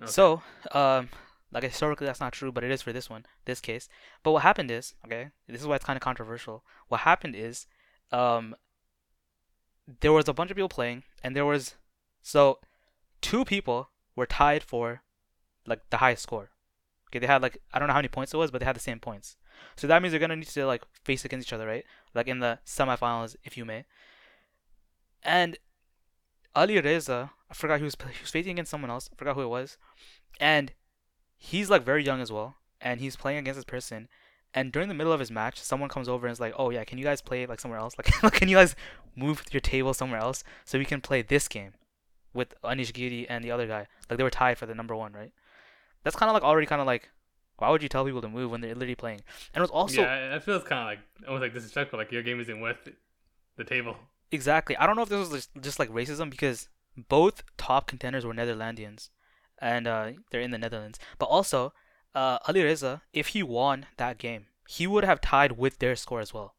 Okay. So, um, like historically, that's not true, but it is for this one, this case. But what happened is, okay, this is why it's kind of controversial. What happened is, um, there was a bunch of people playing, and there was, so, two people were tied for, like the highest score. Okay, they had like I don't know how many points it was, but they had the same points. So that means they're gonna need to like face against each other, right? Like in the semifinals, if you may. And Alireza, I forgot he was he was facing against someone else. I forgot who it was, and he's like very young as well, and he's playing against this person. And during the middle of his match, someone comes over and is like, "Oh yeah, can you guys play like somewhere else? Like, *laughs* can you guys move your table somewhere else so we can play this game with Anish Giri and the other guy? Like they were tied for the number one, right? That's kind of like already kind of like, why would you tell people to move when they're literally playing? And it was also yeah, it feels kind of like almost like disrespectful. Like your game isn't worth the table. Exactly. I don't know if this was just, just like racism because both top contenders were Netherlandians, and uh, they're in the Netherlands. But also, uh, Alireza, if he won that game, he would have tied with their score as well.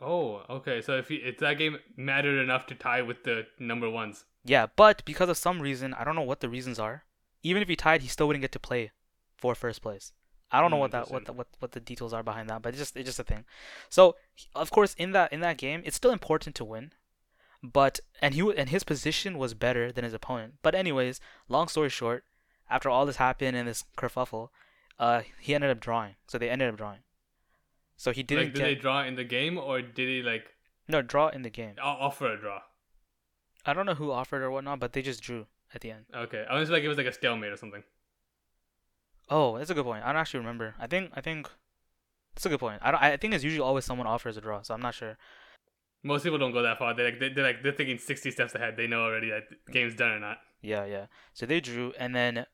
Oh, okay. So if, he, if that game mattered enough to tie with the number ones, Yeah, but because of some reason, I don't know what the reasons are. Even if he tied, he still wouldn't get to play for first place. I don't know what that what the, what what the details are behind that, but it's just it's just a thing. So of course in that in that game, it's still important to win, but and he and his position was better than his opponent. But anyways, long story short, after all this happened and this kerfuffle, uh, he ended up drawing. So they ended up drawing. So he didn't like, did get they draw in the game or did he like no draw in the game. o- offer a draw? I don't know who offered or whatnot, but they just drew at the end. Okay, I was like it was like a stalemate or something. Oh, that's a good point. I don't actually remember. I think I think that's a good point. I don't. I think it's usually always someone offers a draw, so I'm not sure. Most people don't go that far. They're like they, they're like they're thinking sixty steps ahead. They know already that the game's done or not. Yeah, yeah. So they drew, and then it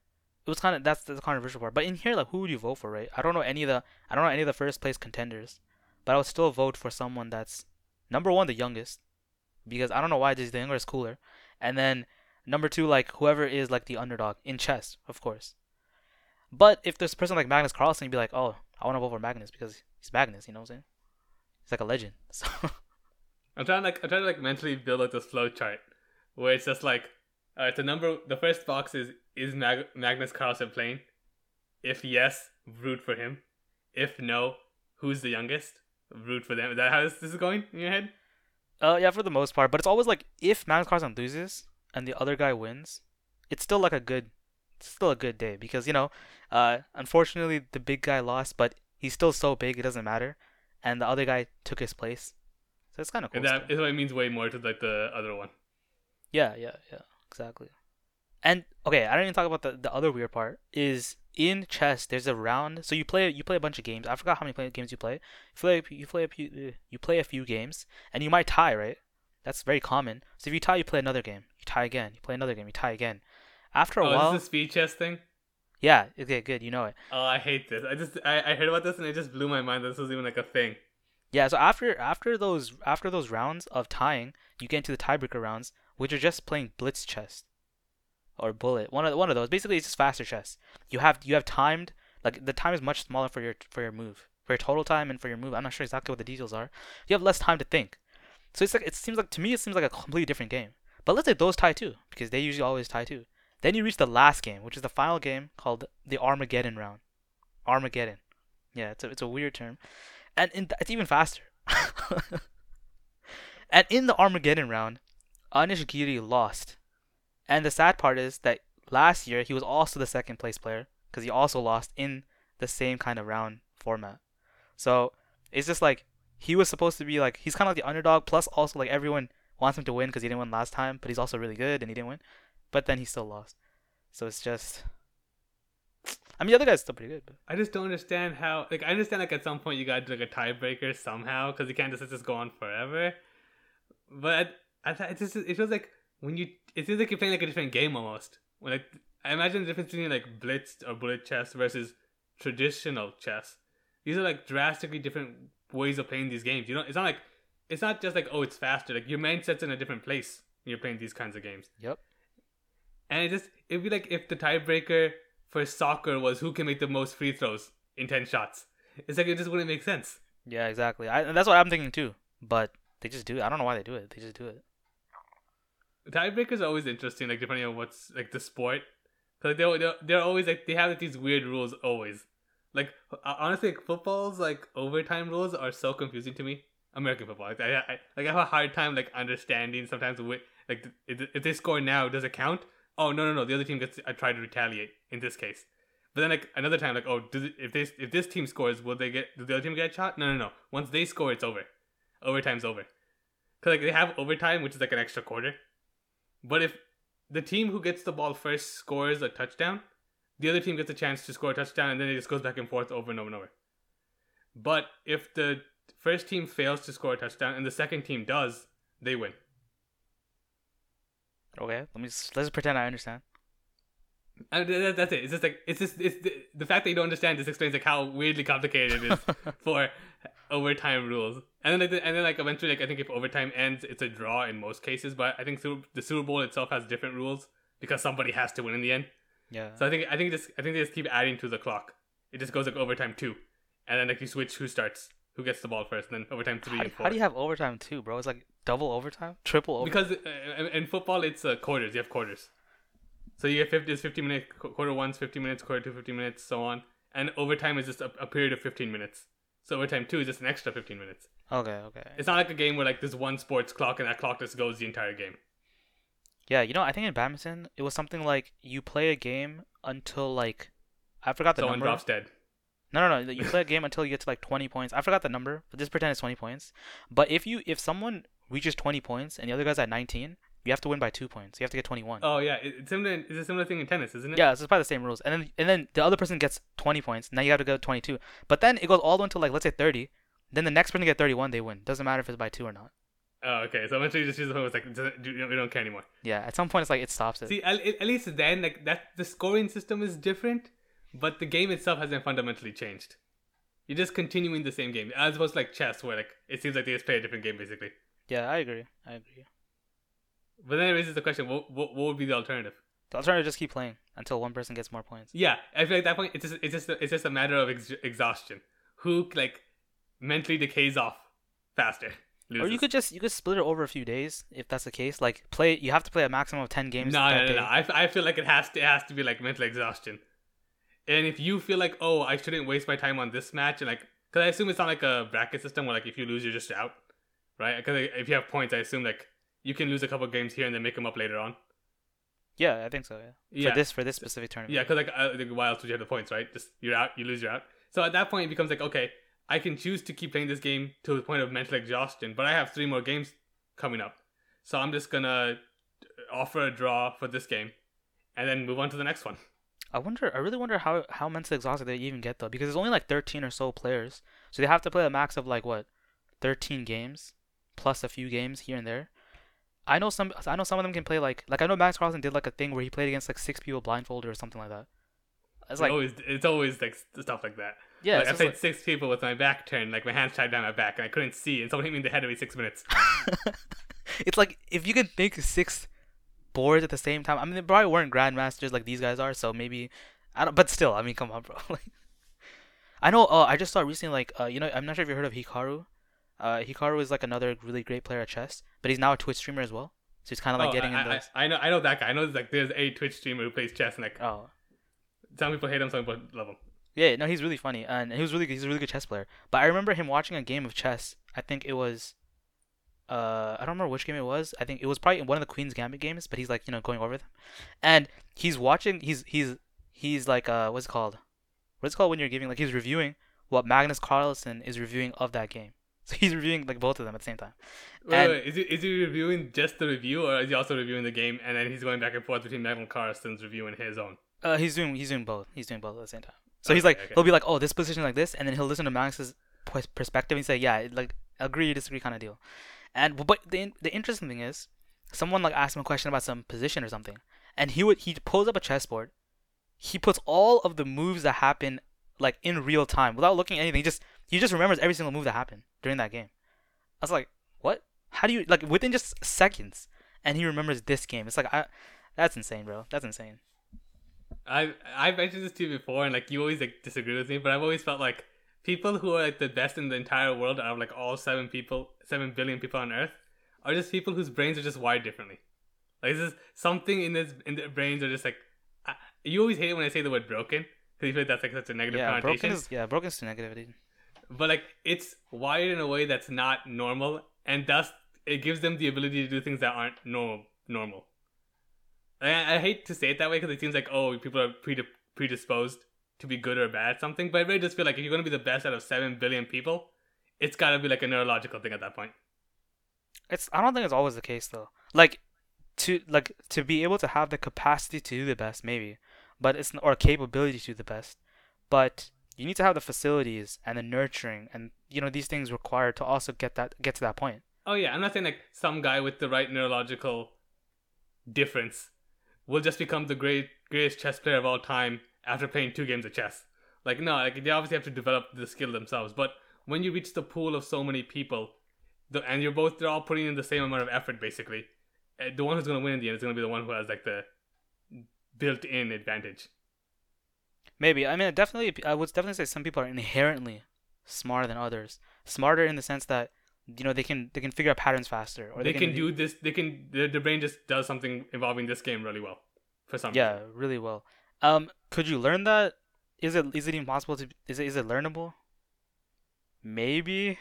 was kind of that's the controversial part. But in here, like, who would you vote for, right? I don't know any of the I don't know any of the first place contenders, but I would still vote for someone that's number one, the youngest, because I don't know why just the younger is cooler, and then number two, like whoever is like the underdog in chess, of course. But if there's a person like Magnus Carlsen, you'd be like, oh, I want to vote for Magnus because he's Magnus. You know what I'm saying? He's like a legend. *laughs* So I'm trying like I'm trying to like mentally build like this flow chart where it's just like alright, the number the first box is is Mag- Magnus Carlsen playing? If yes, root for him. If no, who's the youngest? Root for them. Is that how this, this is going in your head? Uh, yeah, for the most part. But it's always like if Magnus Carlsen loses and the other guy wins, it's still like a good, still a good day because you know, uh, unfortunately the big guy lost, but he's still so big it doesn't matter, and the other guy took his place, so it's kind of cool. And that it means way more to like the other one. Yeah, yeah, yeah, exactly. And okay, I didn't even talk about the, the other weird part is in chess. There's a round, so you play you play a bunch of games. I forgot how many play, games you play. You play you play a few uh, you play a few games, and you might tie, right? That's very common. So if you tie, you play another game. You tie again. You play another game. You tie again. After a oh, while, is this the speed chess thing? yeah, okay, good. You know it. Oh, I hate this. I just I, I heard about this and it just blew my mind that this was even like a thing. Yeah, so after after those after those rounds of tying, you get into the tiebreaker rounds, which are just playing blitz chess or bullet. One of one of those. Basically, it's just faster chess. You have you have timed like the time is much smaller for your for your move, for your total time and for your move. I'm not sure exactly what the details are. You have less time to think. So it's like it seems like to me it seems like a completely different game. But let's say those tie too, because they usually always tie too. Then you reach the last game, which is the final game called the Armageddon round. Armageddon. Yeah, it's a it's a weird term, and in, it's even faster. *laughs* and in the Armageddon round, Anish Giri lost. And the sad part is that last year he was also the second place player because he also lost in the same kind of round format. So it's just like he was supposed to be like he's kind of like the underdog. Plus, also like everyone wants him to win because he didn't win last time, but he's also really good and he didn't win. But then he still lost. So it's just. I mean, the other guy's still pretty good. But I just don't understand how. Like, I understand like at some point you got to do like a tiebreaker somehow because you can't just this go on forever. But I thought it just it feels like when you it feels like you're playing like a different game almost. When like I imagine the difference between like blitz or bullet chess versus traditional chess. These are like drastically different ways of playing these games. You know, it's not like it's not just like oh it's faster. Like your mindset's in a different place when you're playing these kinds of games. Yep. And it just it'd be like if the tiebreaker for soccer was who can make the most free throws in ten shots. It's like it just wouldn't make sense. Yeah, exactly. I, and that's what I'm thinking too. But they just do it. I don't know why they do it. They just do it. Tiebreakers are always interesting, like depending on what's like the sport. Cause they're, they're they're always like they have like these weird rules always. Like honestly, like, football's like overtime rules are so confusing to me. American football, like I, I like I have a hard time like understanding sometimes with like if, if they score now, does it count? Oh no no no, the other team gets I try to retaliate in this case. But then like another time like oh does it, if this if this team scores, will they get does the other team get a shot? No no no. Once they score, it's over. Overtime's over. Cause like they have overtime, which is like an extra quarter. But if the team who gets the ball first scores a touchdown, the other team gets a chance to score a touchdown, and then it just goes back and forth over and over and over. But if the first team fails to score a touchdown and the second team does, they win. Okay, let me just, let's just pretend I understand. Uh, and th- that's it. It's just like it's just it's the, the fact that you don't understand this explains like how weirdly complicated it is *laughs* for overtime rules. And then like, and then like eventually like I think if overtime ends, it's a draw in most cases. But I think the Super Bowl itself has different rules because somebody has to win in the end. Yeah. So I think I think this I think they just keep adding to the clock. It just goes like overtime two, and then like you switch who starts, who gets the ball first, and then overtime three how, and four. how do you have overtime too, bro? It's like double overtime, triple overtime. because uh, in football it's uh, quarters. You have quarters. So you get 50, it's 50 minutes, quarter one's 50 minutes, quarter two 50 minutes, so on. And overtime is just a, a period of 15 minutes. So overtime two is just an extra 15 minutes. Okay, okay. It's not like a game where like there's one sports clock and that clock just goes the entire game. Yeah, you know, I think in badminton it was something like you play a game until like I forgot the number. Someone number. drops dead. No, no, no. You play a game until you get to like 20 points. I forgot the number, but just pretend it's 20 points. But if you if someone reaches 20 points and the other guy's at 19, you have to win by two points. You have to get 21. Oh yeah, it's similar. It's a similar thing in tennis, isn't it? Yeah, it's probably the same rules. And then and then the other person gets 20 points. Now you have to go 22. But then it goes all the way until like let's say 30. Then the next person get 31, they win. Doesn't matter if it's by two or not. Oh, okay. So eventually, you just use the phone. It's like we don't we don't care anymore. Yeah, at some point it's like it stops it. See, at, at least then, like that, the scoring system is different, but the game itself hasn't fundamentally changed. You're just continuing the same game, as opposed to like chess, where like it seems like they just play a different game basically. Yeah, I agree. I agree. But then it raises the question: what, what, what would be the alternative? The alternative is just keep playing until one person gets more points. Yeah, I feel like at that point it's just it's just a, it's just a matter of ex- exhaustion. Who like mentally decays off faster? Or you could just you could split it over a few days if that's the case. Like play, you have to play a maximum of 10 games. No, no, no, no. I, I feel like it has to it has to be like mental exhaustion. And if you feel like, oh, I shouldn't waste my time on this match, and like, because I assume it's not like a bracket system where like if you lose, you're just out, right? Because if you have points, I assume like you can lose a couple games here and then make them up later on. Yeah, I think so. Yeah. Yeah. For this for this specific tournament. Yeah, because like, uh, else would you have the points, right? Just you're out, you lose, you're out. So at that point, it becomes like, okay, I can choose to keep playing this game to the point of mental exhaustion, but I have three more games coming up, so I'm just gonna offer a draw for this game, and then move on to the next one. I wonder. I really wonder how how mentally exhausted they even get though, because there's only like 13 or so players, so they have to play a max of like what, 13 games, plus a few games here and there. I know some. I know some of them can play like like I know Max Carlsen did like a thing where he played against like six people blindfolded or something like that. It's It's like always it's always like stuff like that. yeah, like, I played like- six people with my back turned, like my hands tied down my back, and I couldn't see, and someone hit me in the head every six minutes. *laughs* it's like if you can think six boards at the same time. I mean, they probably weren't grandmasters like these guys are, so maybe I don't. But still, I mean, come on, bro. *laughs* like, I know. Oh, I just saw recently, like, uh, you know, I'm not sure if you heard of Hikaru. Uh, Hikaru is like another really great player at chess, but he's now a Twitch streamer as well. So he's kind of like Oh, getting I, in I- those. I, know, I know that guy. I know like there's a Twitch streamer who plays chess, and like Oh, some people hate him, some people love him. yeah. No, he's really funny, and he was really he's a really good chess player. But I remember him watching a game of chess. I think it was. Uh, I don't remember which game it was. I think it was probably one of the Queen's Gambit games. But he's like, you know, going over them, and he's watching. He's he's he's like, uh, what's it called? What's it called when you're giving like he's reviewing what Magnus Carlsen is reviewing of that game. *laughs* So he's reviewing like both of them at the same time. Wait, wait, is he is he reviewing just the review, or is he also reviewing the game, and then he's going back and forth between Magnus Carlsen's review and his own? Uh, he's doing he's doing both. He's doing both at the same time. So he's like Okay, okay. he'll be like, oh, this position like this, and then he'll listen to Magnus's perspective and say, yeah, like agree, disagree, kind of deal. And but the the interesting thing is, someone like asked him a question about some position or something, and he would he pulls up a chessboard, he puts all of the moves that happen like in real time without looking at anything. He just he just remembers every single move that happened during that game. I was like, what? How do you like within just seconds? And he remembers this game. It's like I, that's insane, bro. That's insane. I've I've mentioned this to you before, and like you always like disagree with me, but I've always felt like people who are like the best in the entire world out of like all seven people, seven billion people on Earth, are just people whose brains are just wired differently. Like this is something in this in their brains are just like. I, you always hate it when I say the word broken because you feel like that's like such a negative Yeah, connotation. broken is yeah, broken's too negative, dude. but like it's wired in a way that's not normal and thus it gives them the ability to do things that aren't normal normal I, I hate to say it that way because it seems like oh people are predisposed to be good or bad at something but I really just feel like if you're going to be the best out of 7 billion people it's got to be like a neurological thing at that point It's I don't think it's always the case though. Like to like to be able to have the capacity to do the best, maybe, but it's or capability to do the best, but you need to have the facilities and the nurturing and you know these things required to also get that get to that point. oh yeah i'm not saying like some guy with the right neurological difference will just become the great greatest chess player of all time after playing two games of chess. Like no, like they obviously have to develop the skill themselves. But when you reach the pool of so many people, the, and you're both they're all putting in the same amount of effort, basically, uh, the one who's gonna win in the end is gonna be the one who has like the built-in advantage. Maybe I mean definitely I would definitely say some people are inherently smarter than others. Smarter in the sense that you know they can they can figure out patterns faster or they, can, do this. They can. Their, their brain just does something involving this game really well, for some. yeah reason. really well. Um, could you learn that? Is it is it even possible to is it is it learnable? Maybe.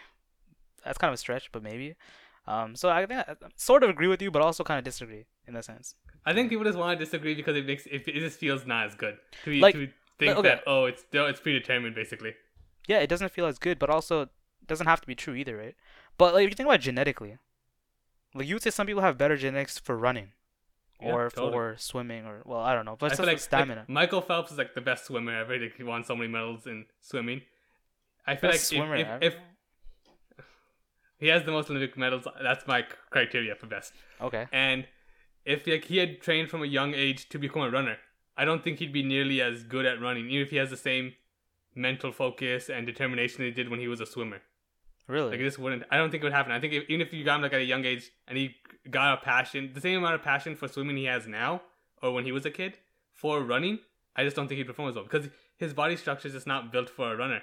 That's kind of a stretch, but maybe. Um, so I think I sort of agree with you, but also kind of disagree in that sense. I think people just want to disagree because it makes it, it just feels not as good to be Like- to think okay. that oh it's it's predetermined basically. Yeah, it doesn't feel as good, but also it doesn't have to be true either, right? But like if you think about it genetically, like you would say some people have better genetics for running, Yeah, or totally. for swimming, or well, I don't know, but I feel like, stamina. like Michael Phelps is like the best swimmer ever. Like he won so many medals in swimming. I feel Best like swimmer if, if, if he has the most Olympic medals, that's my criteria for best. okay, And if like he had trained from a young age to become a runner, I don't think he'd be nearly as good at running, even if he has the same mental focus and determination he did when he was a swimmer. Really? Like this wouldn't. I don't think it would happen. I think if, even if you got him like at a young age and he got a passion, the same amount of passion for swimming he has now, or when he was a kid, for running, I just don't think he'd perform as well because his body structure is just not built for a runner.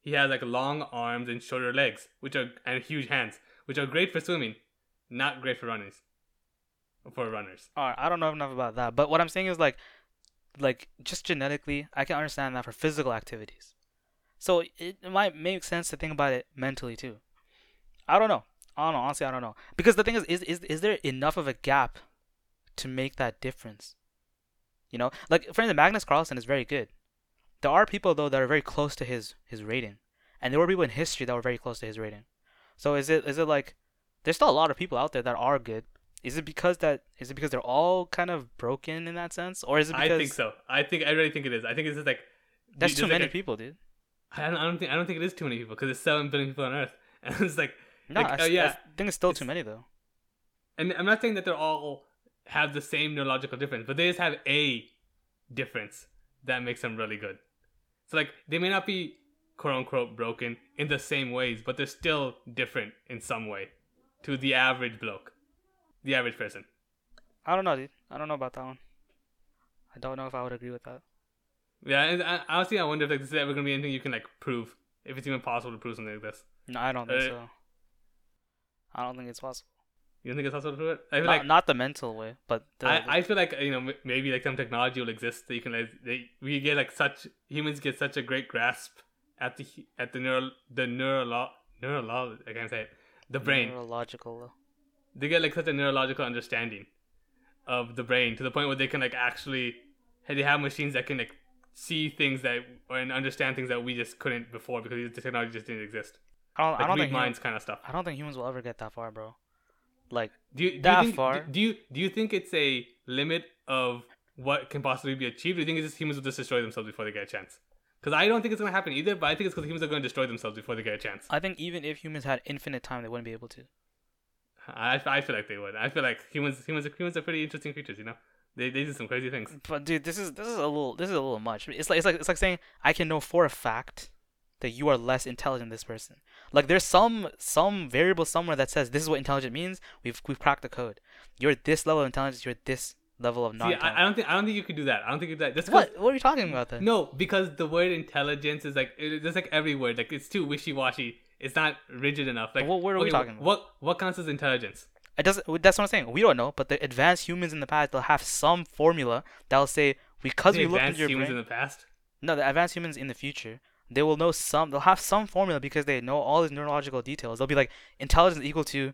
He has like long arms and shorter legs, which are and huge hands, which are great for swimming, not great for runners. For runners, Alright, I don't know enough about that, but what I'm saying is like, like just genetically, I can understand that for physical activities. So it, it might make sense to think about it mentally too. I don't know. I don't know. Honestly, I don't know because the thing is, is is is there enough of a gap to make that difference? You know, like for instance, Magnus Carlsen is very good. There are people though that are very close to his his rating, and there were people in history that were very close to his rating. So is it is it like there's still a lot of people out there that are good? Is it because that is it because they're all kind of broken in that sense, or is it because I think so. I think I really think it is. I think it's just like that's too like many a- people, dude? I don't, I don't think I don't think it is too many people because there's seven billion people on Earth, *laughs* and it's like No, Like, I, uh, yeah, s- think it's still it's- too many though. and I'm not saying that they're all have the same neurological difference, but they just have a difference that makes them really good. So like they may not be quote unquote broken in the same ways, but they're still different in some way to the average bloke, the average person. I don't know, dude. I don't know about that one. I don't know if I would agree with that. Yeah, and I, honestly, I wonder if like this is ever gonna be anything you can like prove, if it's even possible to prove something like this. No, I don't think Uh, so. I don't think it's possible. You don't think it's possible to prove it? I feel Not, like not the mental way, but the, I, I feel like you know maybe like some technology will exist that you can like they, we get like such humans get such a great grasp at the at the neural the neuro neuro I can't say it the brain neurological. they get like such a neurological understanding of the brain to the point where they can like actually hey, they have machines that can like see things that and understand things that we just couldn't before because the technology just didn't exist I don't. like I don't think. minds Humans, kind of stuff I don't think humans will ever get that far, bro. Like, do you, do that you think, far? Do, do you do you think it's a limit of what can possibly be achieved? Or do you think it's just humans will just destroy themselves before they get a chance? Because I don't think it's gonna happen either. But I think it's because humans are gonna destroy themselves before they get a chance. I think even if humans had infinite time, they wouldn't be able to. I, I feel like they would. I feel like humans humans humans are pretty interesting creatures. You know, they they do some crazy things. But dude, this is this is a little this is a little much. It's like it's like it's like saying I can know for a fact that you are less intelligent than this person. Like there's some some variable somewhere that says this is what intelligent means. We've we've cracked the code. You're this level of intelligence. You're this level of non. I, I don't think I don't think you could do that. I don't think you could do that. 'cause- What what are you talking about then? No, because the word intelligence is like it, just like every word. Like it's too wishy washy. It's not rigid enough. Like What word are we talking about? What what counts as intelligence? It doesn't. That's what I'm saying. We don't know, but the advanced humans in the past they'll have some formula that'll say because The we looked into your humans brain. in the past. No, the advanced humans in the future, they will know some. They'll have some formula because they know all these neurological details. They'll be like intelligence equal to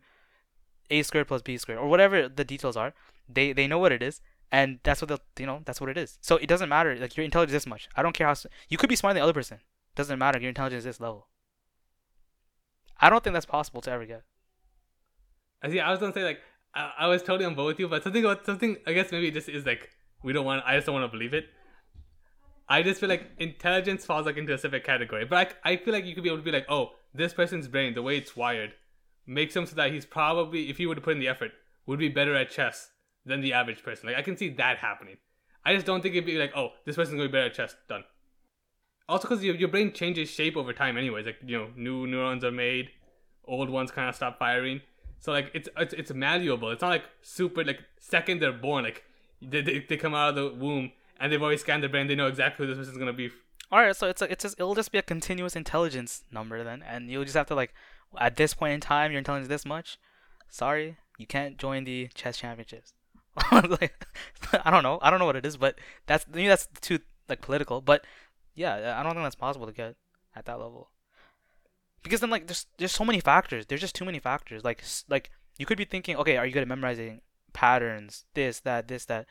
a squared plus b squared or whatever the details are. They they know what it is, and that's what they'll you know that's what it is. So it doesn't matter. Like your intelligence is this much. I don't care how you could be smarter than the other person. Doesn't matter. Your intelligence is this level. I don't think that's possible to ever get. I see. I was gonna say like I, I was totally on board with you, but something about something. I guess maybe it just is like we don't want. I just don't want to believe it. I just feel like intelligence falls like into a specific category, but I, I feel like you could be able to be like, oh, this person's brain, the way it's wired, makes him so that he's probably, if he were to put in the effort, would be better at chess than the average person. Like I can see that happening. I just don't think it'd be like, oh, this person's gonna be better at chess. Done. Also, because your, your brain changes shape over time, anyways. Like you know, new neurons are made, old ones kind of stop firing. So like it's it's it's malleable. It's not like super like second they're born. Like they, they, they come out of the womb and they've already scanned their brain. They know exactly who this person's gonna be. All right, so it's like it's just it'll just be a continuous intelligence number then, and you'll just have to like at this point in time your intelligence is this much. Sorry, you can't join the chess championships. *laughs* like, *laughs* I don't know, I don't know what it is, but that's maybe that's too like political. But yeah, I don't think that's possible to get at that level. Because then like there's there's so many factors. There's just too many factors. Like like you could be thinking, okay, are you good at memorizing patterns? This that this that.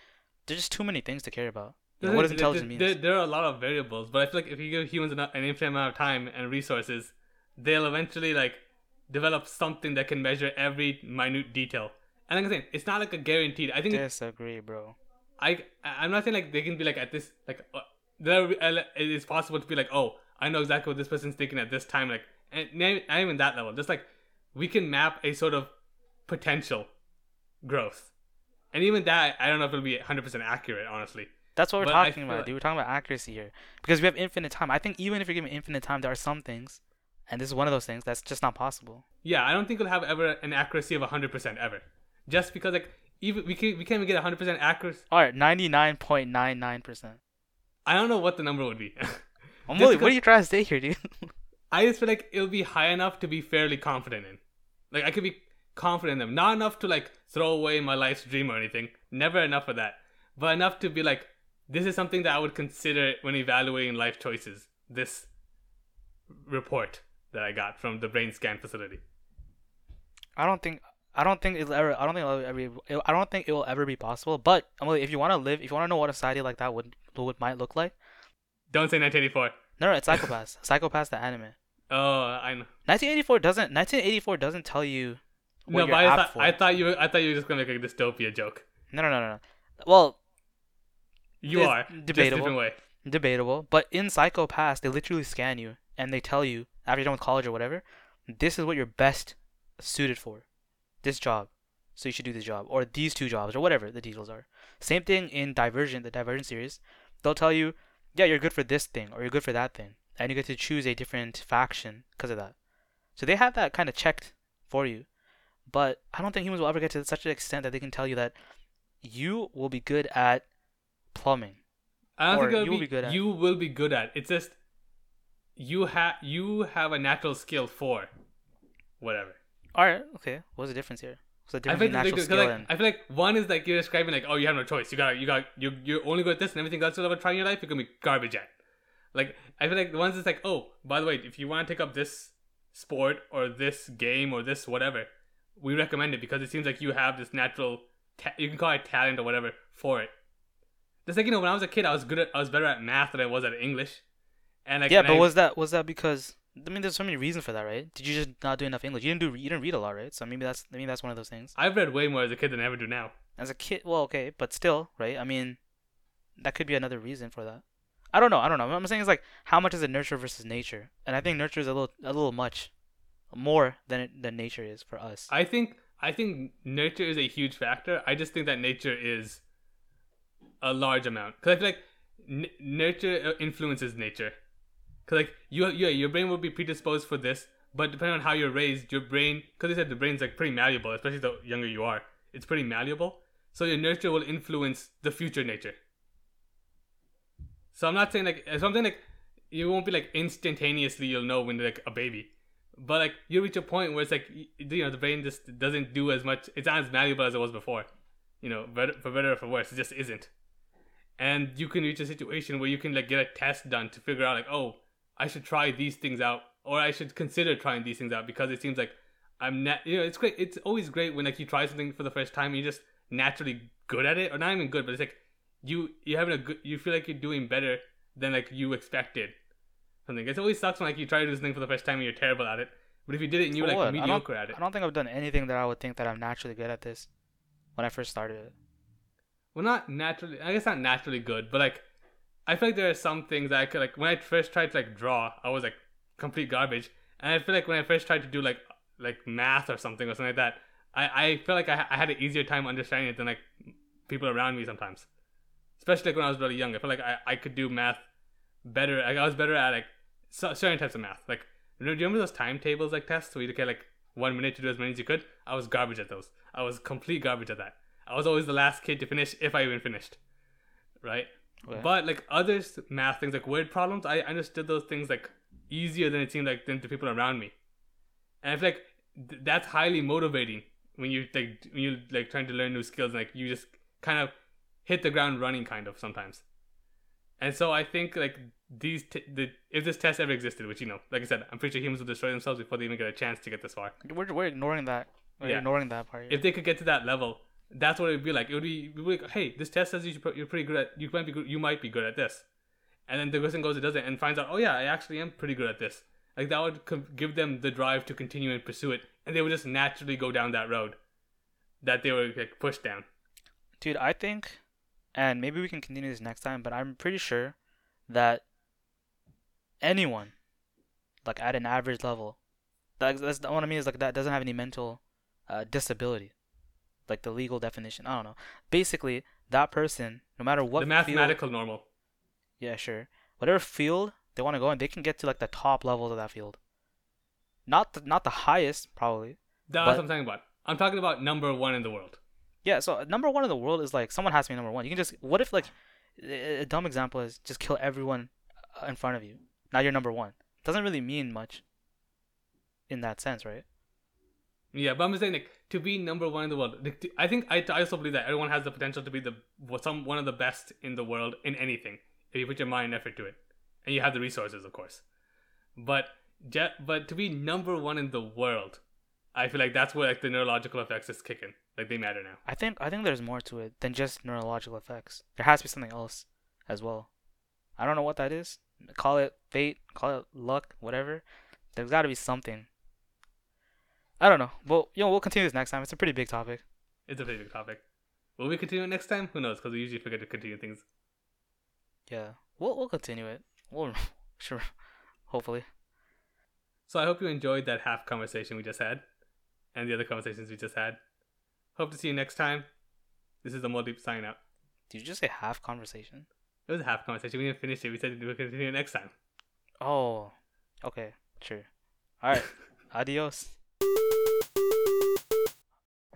There's just too many things to care about. You know, what does There- intelligence there, mean? there are a lot of variables, but I feel like if you give humans an infinite amount of time and resources, they'll eventually like develop something that can measure every minute detail. And like I'm saying, it's not like a guaranteed. I think Disagree, bro. I I'm not saying like they can be like at this like uh, there uh, it is possible to be like oh I know exactly what this person's thinking at this time like and not even that level just like we can map a sort of potential growth and even that I don't know if it'll be 100% accurate honestly That's what we're But talking about, like- dude. We're talking about accuracy here because we have infinite time. I think even if you're given infinite time, there are some things, and this is one of those things that's just not possible. yeah I don't think it'll have ever an accuracy of 100% ever just because like even we can we can't even get 100% accuracy All right, ninety nine point nine nine percent. I don't know what the number would be *laughs* I'm really, what are you trying to say here, dude? *laughs* I just feel like it'll be high enough to be fairly confident in. Like I could be confident in them, not enough to like throw away my life's dream or anything. Never enough of that, but enough to be like, this is something that I would consider when evaluating life choices. This report that I got from the brain scan facility. I don't think. I don't think it'll ever. I don't think it'll ever. It, I don't think it will ever be possible. But Emily, if you want to live, if you want to know what a society like that would would might look like, Don't say 1984. no, no, it's Psycho-Pass. Psycho-Pass, the anime. Oh, I know. 1984 doesn't. 1984 doesn't tell you what No, you're but I thought, for. I thought you were, I thought you were just gonna make a dystopia joke. no, no, no, no, no. Well, You are debatable. debatable. But in Psycho-Pass, they literally scan you and they tell you after you're done with college or whatever, this is what you're best suited for, this job. So you should do this job or these two jobs or whatever the details are. Same thing in Divergent, the Divergent series. They'll tell you, yeah, you're good for this thing or you're good for that thing, and you get to choose a different faction because of that. So they have that kind of checked for you. But I don't think humans will ever get to such an extent that they can tell you that you will be good at plumbing. I don't Or think you will be, be good at. you will be good at. It's just you have you have a natural skill for whatever. All right, okay. What's the difference here? What's the I feel like, natural skill like, and I feel like one is like you're describing like oh you have no choice. You got you got you you're only good at this and everything else you'll ever try in your life you're gonna be garbage at. Like I feel like the ones that's like oh by the way if you want to take up this sport or this game or this whatever we recommend it because it seems like you have this natural ta- you can call it talent or whatever for it. Just like you know when I was a kid I was good at I was better at math than I was at English. And like yeah, and but I- was that was that because I mean, there's so many reasons for that, right? Did you just not do enough English? You didn't do you didn't read a lot, right? So maybe that's maybe that's one of those things. I've read way more as a kid than I ever do now. As a kid, well, okay, but still, right? I mean, that could be another reason for that. I don't know. I don't know. I'm saying is like, how much is it nurture versus nature? And I think nurture is a little a little much more than it, than nature is for us. I think I think nurture is a huge factor. I just think that nature is a large amount because I feel like n- nurture uh, influences nature. Because like you, yeah, your brain will be predisposed for this, but depending on how you're raised, your brain, because they said the brain's like pretty malleable, especially the younger you are, it's pretty malleable. So your nurture will influence the future nature. So I'm not saying like something like you won't be like instantaneously you'll know when like a baby, but like you reach a point where it's like you know the brain just doesn't do as much. It's not as malleable as it was before. You know, for better or for worse, it just isn't. And you can reach a situation where you can like get a test done to figure out like oh I should try these things out or I should consider trying these things out because it seems like I'm not you know it's great it's always great when like you try something for the first time and you're just naturally good at it or not even good but it's like you you having a good you feel like you're doing better than like you expected. Something. It always sucks when like you try to do something for the first time and you're terrible at it. But if you did it and you were like what? I don't- mediocre at it. I don't think I've done anything that I would think that I'm naturally good at this when I first started it. well not naturally i guess not naturally good but like i feel like there are some things that i could like when i first tried to like draw i was like complete garbage. And i feel like when i first tried to do like like math or something or something like that i i feel like i, I had an easier time understanding it than like people around me sometimes especially like when i was really young i felt like i, I could do math better like i was better at like so, certain types of math. Like do you remember those timetables like tests where you get like one minute to do as many as you could? I was garbage at those. I was complete garbage at that. I was always the last kid to finish if i even finished right? Okay. but like other math things like word problems i understood those things like easier than it seemed like than to people around me. And i feel like th- that's highly motivating when you like when you like trying to learn new skills like you just kind of hit the ground running kind of sometimes and so i think like these t- the if this test ever existed which you know like i said i'm pretty sure humans will destroy themselves before they even get a chance to get this far We're, we're ignoring that. We're Yeah. ignoring that part. if they could get to that level that's what it would be like. It would be, be like, hey, this test says you you're pretty good at you might be good, you might be good at this, and then the person goes and does it and finds out, oh yeah, I actually am pretty good at this. Like that would co- give them the drive to continue and pursue it, and they would just naturally go down that road that they were like pushed down. Dude, I think, and maybe we can continue this next time, but I'm pretty sure that anyone, like at an average level, that, that's what I mean is like that doesn't have any mental uh, disability, like the legal definition. I don't know. Basically, that person, no matter what the field- mathematical normal. yeah, sure, whatever field they want to go in, they can get to like the top levels of that field. Not the not the highest probably. That's what I'm talking about. I'm talking about number one in the world. Yeah, so number one in the world is like someone has to be number one. You can just what if like a dumb example is just kill everyone uh, in front of you. Now you're number one. Doesn't really mean much. In that sense, right? Yeah, but I'm saying, like, to be number one in the world, like, to- I think I, I also believe that everyone has the potential to be the some one of the best in the world in anything if you put your mind and effort to it, and you have the resources, of course. But but to be number one in the world, I feel like that's where like the neurological effects is kicking. Like they matter now. I think I think there's more to it than just neurological effects. There has to be something else as well. I don't know what that is. Call it fate, call it luck, whatever. There's got to be something. I don't know. Well, you know, we'll continue this next time. It's a pretty big topic. It's a very big topic. Will we continue it next time? Who knows? Because we usually forget to continue things. Yeah, we'll we'll continue it. We'll *laughs* sure, hopefully. So I hope you enjoyed that half conversation we just had, and the other conversations we just had. Hope to see you next time. This is the more deep sign out. Did you just say half conversation? It was a half conversation. We didn't finish it. We said we'll continue next time. Oh, okay, sure. All right, *laughs* adios.